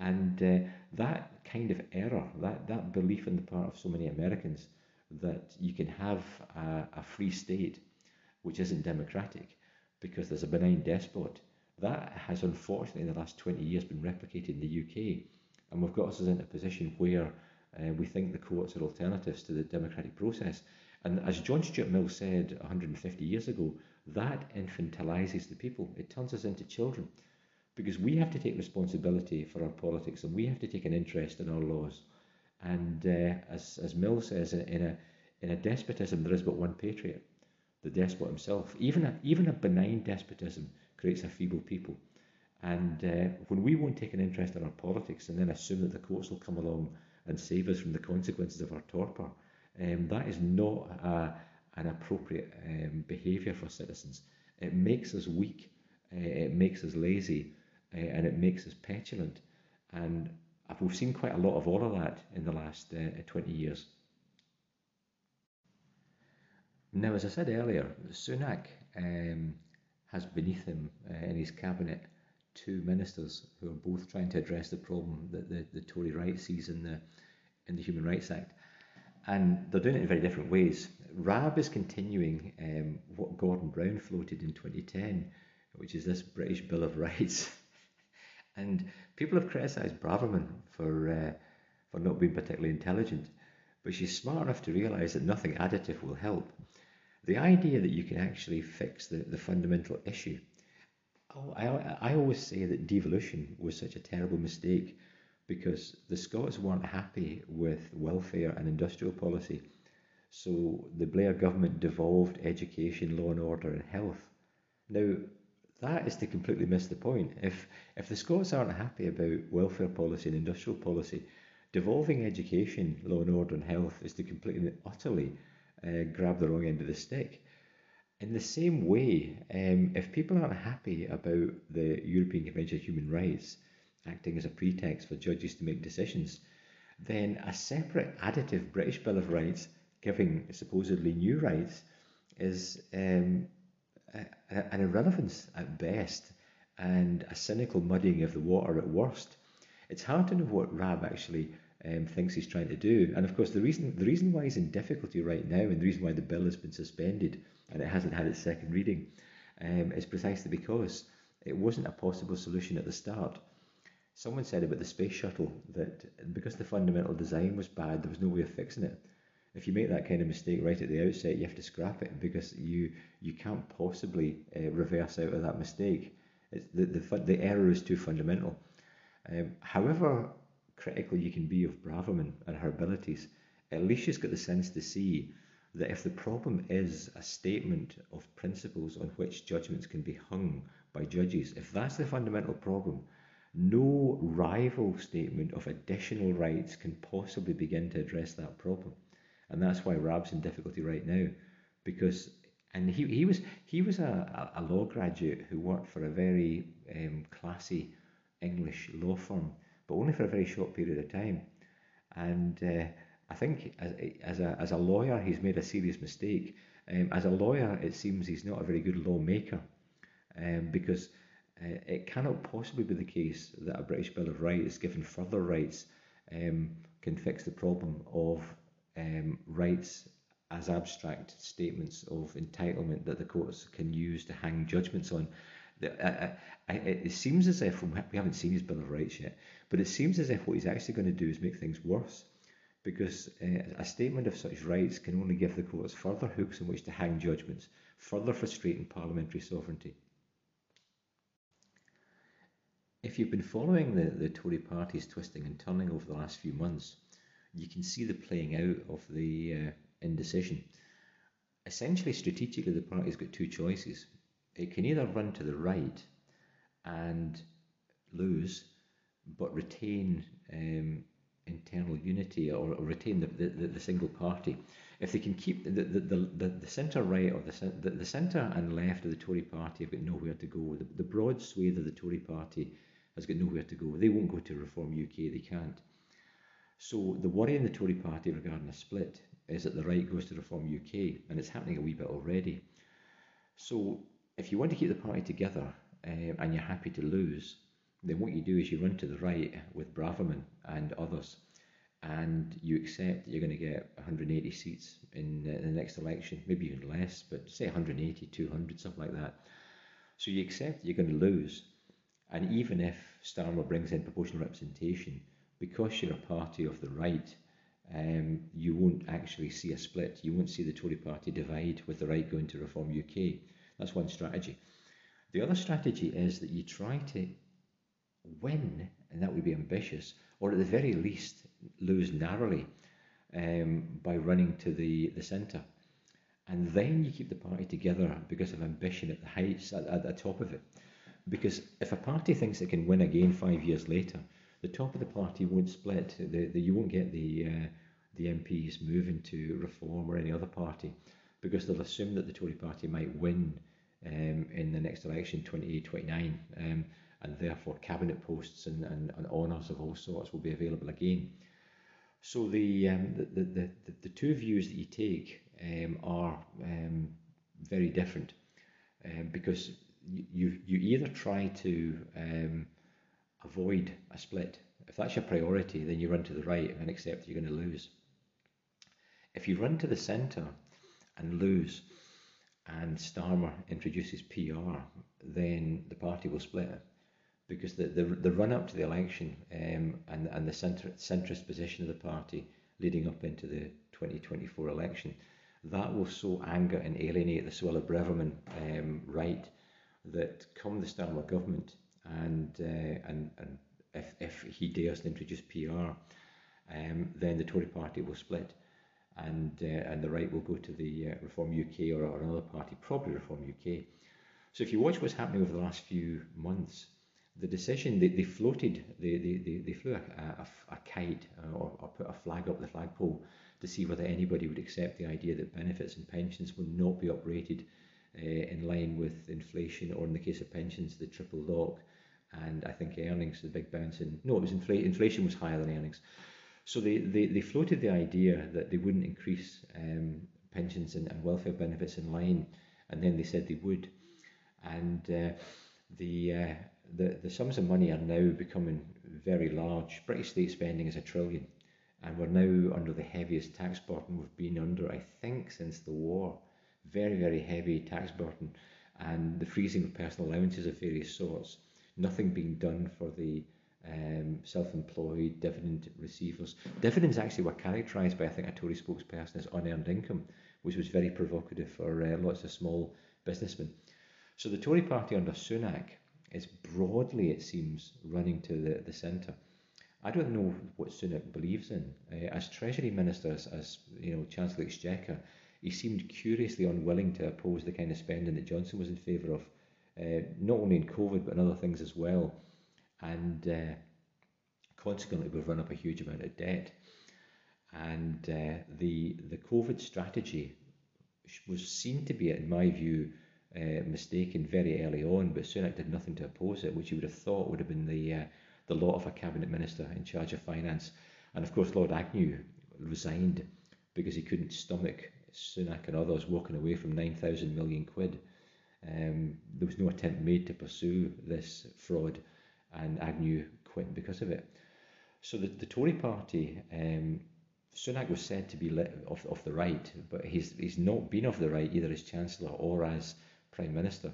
And uh, that kind of error, that, that belief on the part of so many Americans that you can have a, a free state which isn't democratic because there's a benign despot, that has unfortunately in the last 20 years been replicated in the UK. And we've got us in a position where uh, we think the courts are alternatives to the democratic process. And as John Stuart Mill said 150 years ago, that infantilizes the people. It turns us into children because we have to take responsibility for our politics and we have to take an interest in our laws. And uh, as, as Mill says, in a, in a despotism, there is but one patriot, the despot himself. Even a, even a benign despotism creates a feeble people. And uh, when we won't take an interest in our politics and then assume that the courts will come along and save us from the consequences of our torpor, um, that is not a, an appropriate um, behaviour for citizens. It makes us weak, uh, it makes us lazy, uh, and it makes us petulant. And we've seen quite a lot of all of that in the last uh, 20 years. Now, as I said earlier, Sunak um, has beneath him uh, in his cabinet two ministers who are both trying to address the problem that the, the Tory right sees in the in the Human Rights Act and they're doing it in very different ways. Raab is continuing um, what Gordon Brown floated in 2010, which is this British Bill of Rights. [LAUGHS] and people have criticised Braverman for uh, for not being particularly intelligent, but she's smart enough to realise that nothing additive will help. The idea that you can actually fix the, the fundamental issue. Oh, I, I always say that devolution was such a terrible mistake because the Scots weren't happy with welfare and industrial policy. So the Blair government devolved education, law and order, and health. Now, that is to completely miss the point. If if the Scots aren't happy about welfare policy and industrial policy, devolving education, law and order, and health is to completely and utterly uh, grab the wrong end of the stick. In the same way, um, if people aren't happy about the European Convention of Human Rights, acting as a pretext for judges to make decisions, then a separate additive British Bill of Rights giving supposedly new rights is um, an irrelevance at best and a cynical muddying of the water at worst. It's hard to know what Raab actually um, thinks he's trying to do. And of course, the reason the reason why he's in difficulty right now, and the reason why the bill has been suspended and it hasn't had its second reading, um, is precisely because it wasn't a possible solution at the start. Someone said about the space shuttle that because the fundamental design was bad, there was no way of fixing it. If you make that kind of mistake right at the outset, you have to scrap it because you you can't possibly uh, reverse out of that mistake. It's the, the the error is too fundamental. Um, however critical you can be of Braverman and her abilities, at least she's got the sense to see that if the problem is a statement of principles on which judgments can be hung by judges, if that's the fundamental problem, no rival statement of additional rights can possibly begin to address that problem. And that's why Raab's in difficulty right now. Because and he, he was he was a, a law graduate who worked for a very um, classy English law firm, but only for a very short period of time. And uh, I think as, as a as a lawyer, he's made a serious mistake. Um, as a lawyer, it seems he's not a very good lawmaker, um, because uh, it cannot possibly be the case that a British Bill of Rights, given further rights, um, can fix the problem of um, rights as abstract statements of entitlement that the courts can use to hang judgments on. Uh, uh, it seems as if, we haven't seen his Bill of Rights yet, but it seems as if what he's actually going to do is make things worse because uh, a statement of such rights can only give the courts further hooks in which to hang judgments, further frustrating parliamentary sovereignty. If you've been following the, the Tory party's twisting and turning over the last few months, you can see the playing out of the uh, indecision. Essentially, strategically, the party's got two choices. It can either run to the right and lose, but retain um, internal unity or, or retain the, the, the, single party. If they can keep the, the, the, the, centre right or the, the, the centre and left of the Tory party have got nowhere to go. The, the broad swathe of the Tory party has got nowhere to go. They won't go to Reform UK, they can't. So the worry in the Tory party regarding a split is that the right goes to Reform UK, and it's happening a wee bit already. So if you want to keep the party together um, and you're happy to lose, then what you do is you run to the right with Braverman and others, and you accept that you're going to get 180 seats in, uh, the next election, maybe even less, but say 180, 200, something like that. So you accept that you're going to lose, and even if Starmer brings in proportional representation, because you're a party of the right, um, you won't actually see a split. You won't see the Tory party divide with the right going to Reform UK. That's one strategy. The other strategy is that you try to win, and that would be ambitious, or at the very least lose narrowly um, by running to the, the centre. And then you keep the party together because of ambition at the heights, at, at the top of it. Because if a party thinks it can win again five years later, the top of the party won't split. The, the, you won't get the, uh, the MPs moving to Reform or any other party because they'll assume that the Tory party might win um, in the next election, 28-29, um, and therefore cabinet posts and, and, and honours of all sorts will be available again. So the, um, the, the, the, the, two views that you take um, are um, very different um, because you, you either try to um, avoid a split. If that's your priority, then you run to the right and accept you're going to lose. If you run to the centre and lose, and Starmer introduces PR, then the party will split because the, the, the run up to the election um, and, and the centre, centrist position of the party leading up into the 2024 election, that will so anger and alienate the Suella Braverman um, right that come the Starmer government and, uh, and, and if, if he dares to introduce PR, um, then the Tory party will split and uh, and the right will go to the uh, Reform UK or, or another party, probably Reform UK. So if you watch what's happening over the last few months, the decision they, they floated they, they, they, flew a, a, a kite or, or put a flag up the flagpole to see whether anybody would accept the idea that benefits and pensions would not be uprated uh, in line with inflation or in the case of pensions the triple lock and I think earnings the big bounce in no it was infl- inflation was higher than earnings so they, they, they floated the idea that they wouldn't increase um, pensions and, and welfare benefits in line and then they said they would and uh, the uh, the, the sums of money are now becoming very large. British state spending is a trillion, and we're now under the heaviest tax burden we've been under, I think, since the war. Very, very heavy tax burden, and the freezing of personal allowances of various sorts. Nothing being done for the um, self-employed dividend receivers. Dividends actually were characterised by, I think, a Tory spokesperson as unearned income, which was very provocative for uh, lots of small businessmen. So the Tory party under Sunak is broadly, it seems, running to the, the centre. I don't know what Sunak believes in. Uh, as Treasury Minister, as, as you know, Chancellor Exchequer, he seemed curiously unwilling to oppose the kind of spending that Johnson was in favour of, uh, not only in COVID but in other things as well. And uh, consequently, we've run up a huge amount of debt. And uh, the the COVID strategy was seen to be, in my view, uh, mistaken very early on, but Sunak did nothing to oppose it, which you would have thought would have been the uh, the lot of a cabinet minister in charge of finance. And of course, Lord Agnew resigned because he couldn't stomach Sunak and others walking away from 9,000 million quid. Um, there was no attempt made to pursue this fraud, and Agnew quit because of it. So the, the Tory party, um, Sunak was said to be lit off, off the right, but he's, he's not been off the right either as Chancellor or as Prime Minister.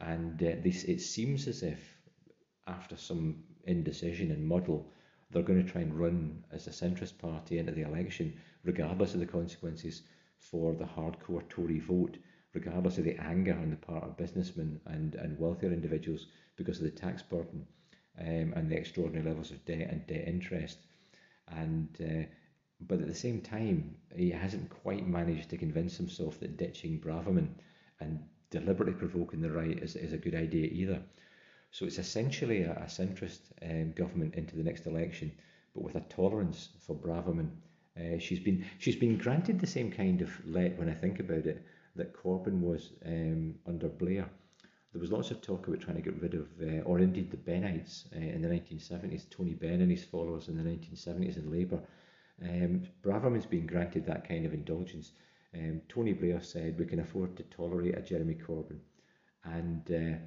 And uh, this, it seems as if, after some indecision and muddle, they're going to try and run as a centrist party into the election, regardless of the consequences for the hardcore Tory vote, regardless of the anger on the part of businessmen and, and wealthier individuals because of the tax burden um, and the extraordinary levels of debt and debt interest. And uh, but at the same time, he hasn't quite managed to convince himself that ditching Braverman and deliberately provoking the right is, is a good idea either. So it's essentially a, a centrist um, government into the next election, but with a tolerance for Braverman. Uh, she's been she's been granted the same kind of let when I think about it that Corbyn was um, under Blair. There was lots of talk about trying to get rid of, uh, or indeed the Bennites uh, in the 1970s, Tony Benn and his followers in the 1970s in Labour. Um, Braverman's been granted that kind of indulgence. Um, Tony Blair said we can afford to tolerate a Jeremy Corbyn, and uh,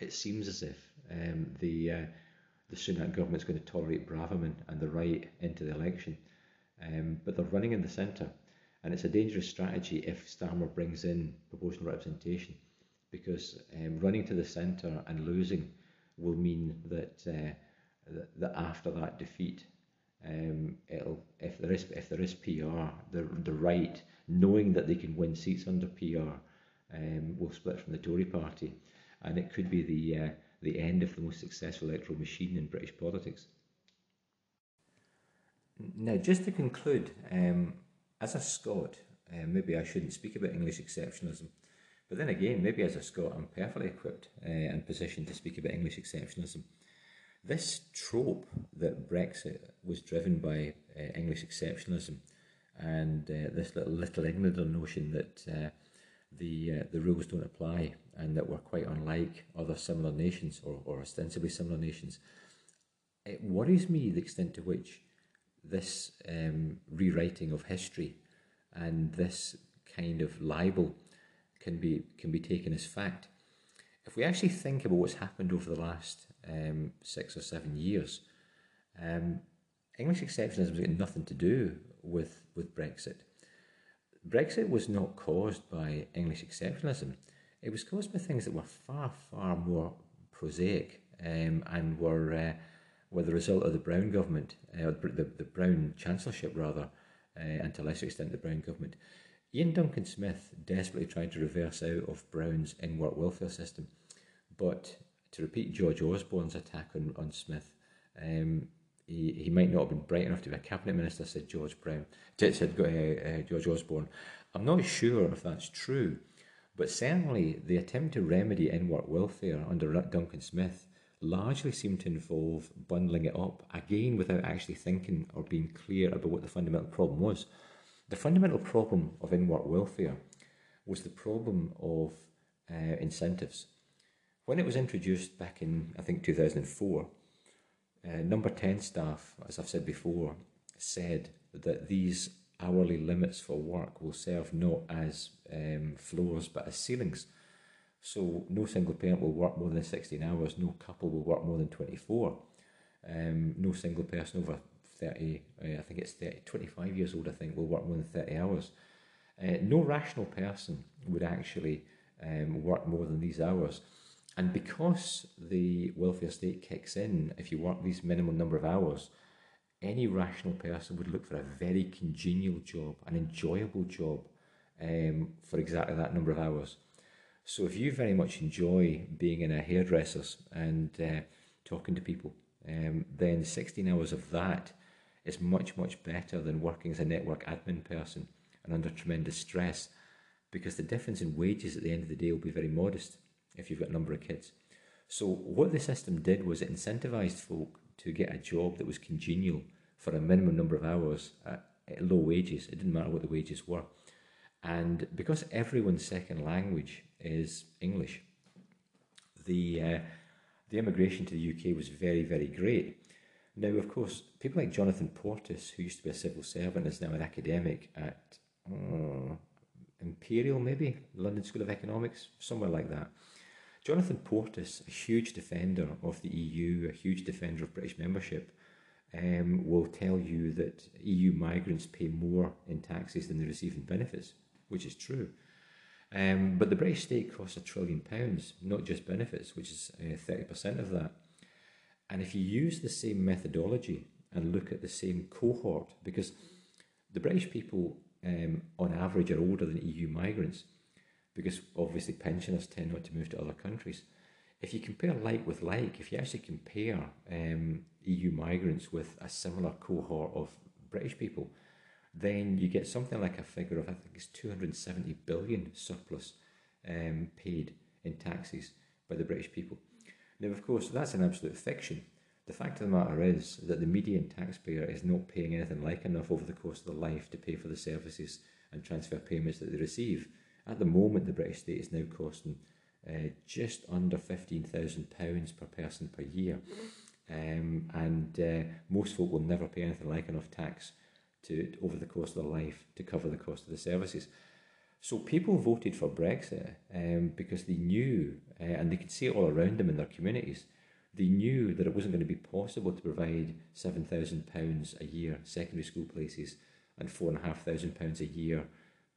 it seems as if um, the uh, the Sunak government is going to tolerate Braverman and the right into the election, um, but they're running in the centre, and it's a dangerous strategy if Starmer brings in proportional representation, because um, running to the centre and losing will mean that, uh, that after that defeat, um, it'll if there is if there is PR, the the right knowing that they can win seats under PR, um, will split from the Tory party, and it could be the uh, the end of the most successful electoral machine in British politics. Now, just to conclude, um, as a Scot, uh, maybe I shouldn't speak about English exceptionalism, but then again, maybe as a Scot, I'm perfectly equipped uh, and positioned to speak about English exceptionalism. This trope that Brexit was driven by uh, English exceptionalism and uh, this little little Englander notion that uh, the uh, the rules don't apply and that we're quite unlike other similar nations or, or ostensibly similar nations. It worries me the extent to which this um, rewriting of history and this kind of libel can be can be taken as fact. If we actually think about what's happened over the last um, six or seven years, um, English exceptionalism has got nothing to do with, with Brexit. Brexit was not caused by English exceptionalism. It was caused by things that were far, far more prosaic um, and were, uh, were the result of the Brown government, uh, the, the Brown chancellorship rather, uh, and to a lesser extent the Brown government. Iain Duncan Smith desperately tried to reverse out of Brown's in work welfare system, but to repeat George Osborne's attack on, on Smith, um, he, he might not have been bright enough to be a cabinet minister, said George Brown, said uh, uh, George Osborne. I'm not sure if that's true, but certainly the attempt to remedy in work welfare under Duncan Smith largely seemed to involve bundling it up, again without actually thinking or being clear about what the fundamental problem was. The fundamental problem of in work welfare was the problem of uh, incentives. When it was introduced back in, I think, 2004, uh, number 10 staff, as I've said before, said that these hourly limits for work will serve not as um, floors but as ceilings. So no single parent will work more than 16 hours, no couple will work more than 24. Um, no single person over 30, uh, I think it's 30, 25 years old, I think, will work more than 30 hours. Uh, no rational person would actually um, work more than these hours. And because the welfare state kicks in, if you work these minimum number of hours, any rational person would look for a very congenial job, an enjoyable job um, for exactly that number of hours. So if you very much enjoy being in a hairdresser's and uh, talking to people, um, then 16 hours of that is much, much better than working as a network admin person and under tremendous stress because the difference in wages at the end of the day will be very modest if you've got a number of kids. So what the system did was it incentivized folk to get a job that was congenial for a minimum number of hours at, at low wages. It didn't matter what the wages were. And because everyone's second language is English, the uh, the immigration to the UK was very, very great. Now, of course, people like Jonathan Portes, who used to be a civil servant, is now an academic at uh, Imperial, maybe London School of Economics, somewhere like that. Jonathan Portes, a huge defender of the EU, a huge defender of British membership, um, will tell you that EU migrants pay more in taxes than they receive in benefits, which is true. Um, but the British state costs a trillion pounds, not just benefits, which is uh, 30% of that. And if you use the same methodology and look at the same cohort, because the British people um, on average are older than EU migrants, because obviously pensioners tend not to move to other countries. If you compare like with like, if you actually compare um, EU migrants with a similar cohort of British people, then you get something like a figure of I think it's 270 billion surplus um, paid in taxes by the British people. Now, of course, that's an absolute fiction. The fact of the matter is that the median taxpayer is not paying anything like enough over the course of their life to pay for the services and transfer payments that they receive. At the moment, the British state is now costing uh, just under £15,000 per person per year. Um, and uh, most folk will never pay anything like enough tax to over the course of their life to cover the cost of the services. So people voted for Brexit um, because they knew, uh, and they could see it all around them in their communities, they knew that it wasn't going to be possible to provide £7,000 a year secondary school places and £4,500 a year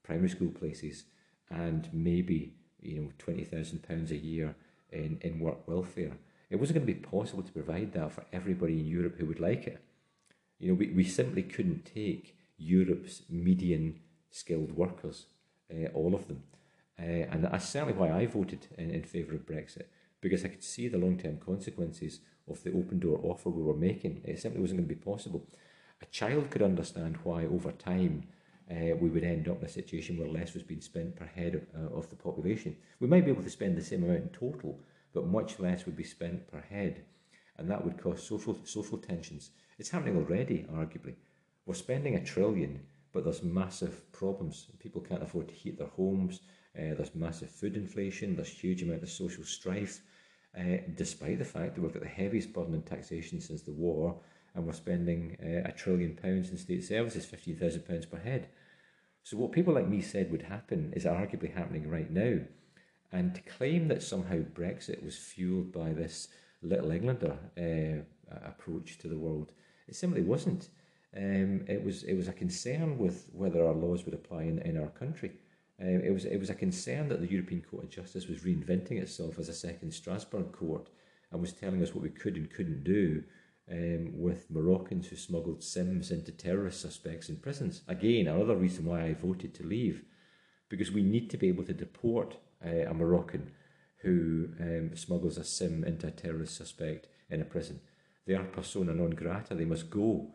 primary school places and maybe you know £20,000 a year in, in work welfare. It wasn't going to be possible to provide that for everybody in Europe who would like it. You know, we, we simply couldn't take Europe's median skilled workers, uh, all of them. Uh, and that's certainly why I voted in, in favour of Brexit, because I could see the long term consequences of the open door offer we were making. It simply wasn't going to be possible. A child could understand why, over time, uh, we would end up in a situation where less was being spent per head of, uh, of the population. We might be able to spend the same amount in total, but much less would be spent per head, and that would cause social social tensions. It's happening already, arguably. We're spending a trillion, but there's massive problems. People can't afford to heat their homes. Uh, there's massive food inflation. There's huge amount of social strife, uh, despite the fact that we've got the heaviest burden in taxation since the war, and we're spending uh, a trillion pounds in state services, fifteen thousand pounds per head. So what people like me said would happen is arguably happening right now. And to claim that somehow Brexit was fueled by this little Englander uh, approach to the world, it simply wasn't. Um, it was it was a concern with whether our laws would apply in, in our country. Uh, it was it was a concern that the European Court of Justice was reinventing itself as a second Strasbourg court and was telling us what we could and couldn't do um, with Moroccans who smuggled Sims into terrorist suspects in prisons. Again, another reason why I voted to leave, because we need to be able to deport uh, a Moroccan who um, smuggles a Sim into a terrorist suspect in a prison. They are persona non grata, they must go.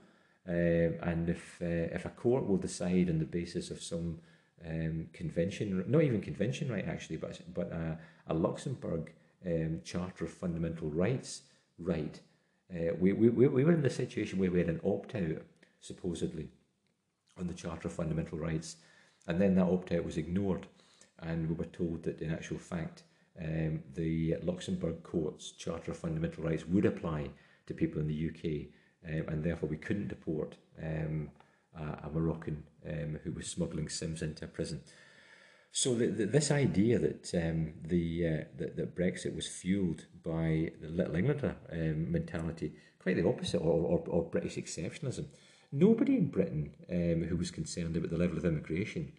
Um, and if, uh, if a court will decide on the basis of some um, convention, not even convention right actually, but, but a, a Luxembourg um, Charter of Fundamental Rights right, uh, we, we, we were in the situation where we had an opt out, supposedly, on the Charter of Fundamental Rights, and then that opt out was ignored, and we were told that in actual fact, um, the Luxembourg Court's Charter of Fundamental Rights would apply to people in the UK, um, and therefore we couldn't deport um, a, a Moroccan um, who was smuggling Sims into a prison. So the, the, this idea that um, the uh, that, that Brexit was fueled by the Little Englander um, mentality, quite the opposite, or, or, or British exceptionalism. Nobody in Britain who was concerned about the level of immigration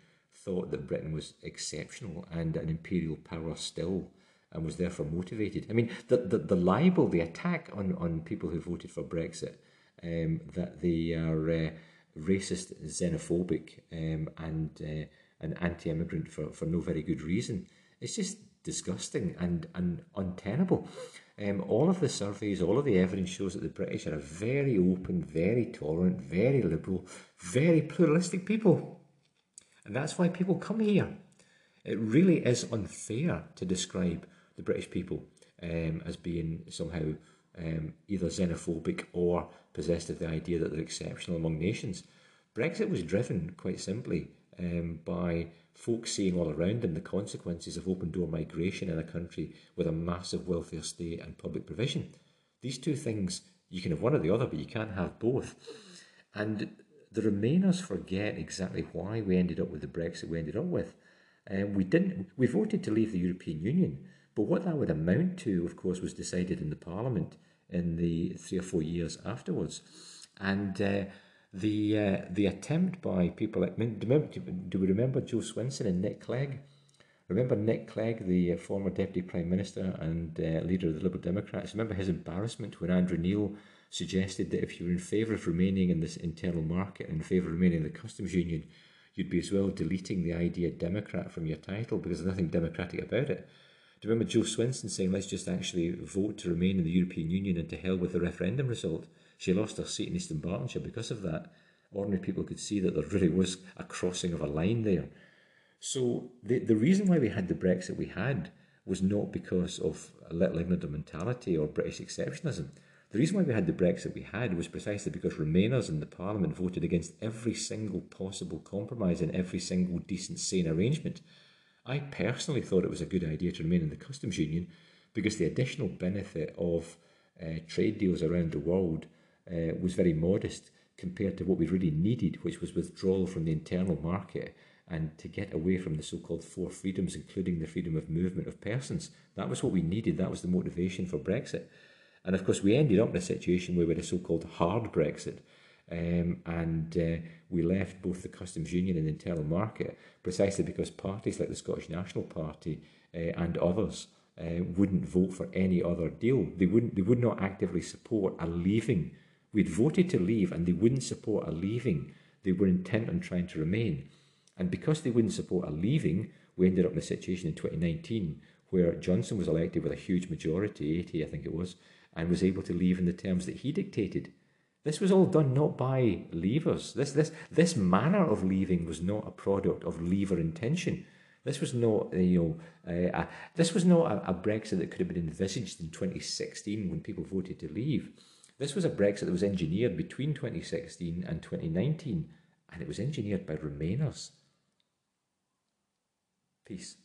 thought that Britain was exceptional and an imperial power still, and was therefore motivated. I mean, the the, the libel, the attack on, on people who voted for Brexit, um, that they are uh, racist, xenophobic, um, and uh, an anti-immigrant for, for no very good reason. It's just disgusting and, and untenable. Um, all of the surveys, all of the evidence shows that the British are a very open, very tolerant, very liberal, very pluralistic people. And that's why people come here. It really is unfair to describe the British people um, as being somehow um, either xenophobic or possessed of the idea that they're exceptional among nations. Brexit was driven, quite simply, um, by folks seeing all around them the consequences of open door migration in a country with a massive welfare state and public provision. These two things, you can have one or the other, but you can't have both. And the Remainers forget exactly why we ended up with the Brexit we ended up with. Um, we didn't. We voted to leave the European Union, but what that would amount to, of course, was decided in the Parliament in the three or four years afterwards, and uh, the uh, the attempt by people like do we remember Jo Swinson and Nick Clegg? Remember Nick Clegg, the uh, former deputy prime minister and uh, leader of the Liberal Democrats. Remember his embarrassment when Andrew Neil suggested that if you were in favour of remaining in this internal market in favour of remaining in the customs union, you'd be as well deleting the idea Democrat from your title because there's nothing democratic about it. Do you remember Jo Swinson saying, let's just actually vote to remain in the European Union and to hell with the referendum result? She lost her seat in East Bartonshire because of that. Ordinary people could see that there really was a crossing of a line there. So the, the reason why we had the Brexit we had was not because of a little Englander mentality or British exceptionalism. The reason why we had the Brexit we had was precisely because Remainers in the Parliament voted against every single possible compromise and every single decent, sane arrangement. I personally thought it was a good idea to remain in the customs union because the additional benefit of uh, trade deals around the world uh, was very modest compared to what we really needed, which was withdrawal from the internal market and to get away from the so called four freedoms, including the freedom of movement of persons. That was what we needed. That was the motivation for Brexit. And of course, we ended up in a situation where we had a so called hard Brexit. Um, and uh, we left both the customs union and the internal market precisely because parties like the Scottish National Party uh, and others uh, wouldn't vote for any other deal. They wouldn't. They would not actively support a leaving. We'd voted to leave, and they wouldn't support a leaving. They were intent on trying to remain. And because they wouldn't support a leaving, we ended up in a situation in 2019 where Johnson was elected with a huge majority, 80 I think it was, and was able to leave in the terms that he dictated. This was all done not by leavers. This, this, this manner of leaving was not a product of leaver intention. This was not, you know, uh, this was not a, a Brexit that could have been envisaged in 2016 when people voted to leave. This was a Brexit that was engineered between 2016 and 2019, and it was engineered by Remainers. Peace.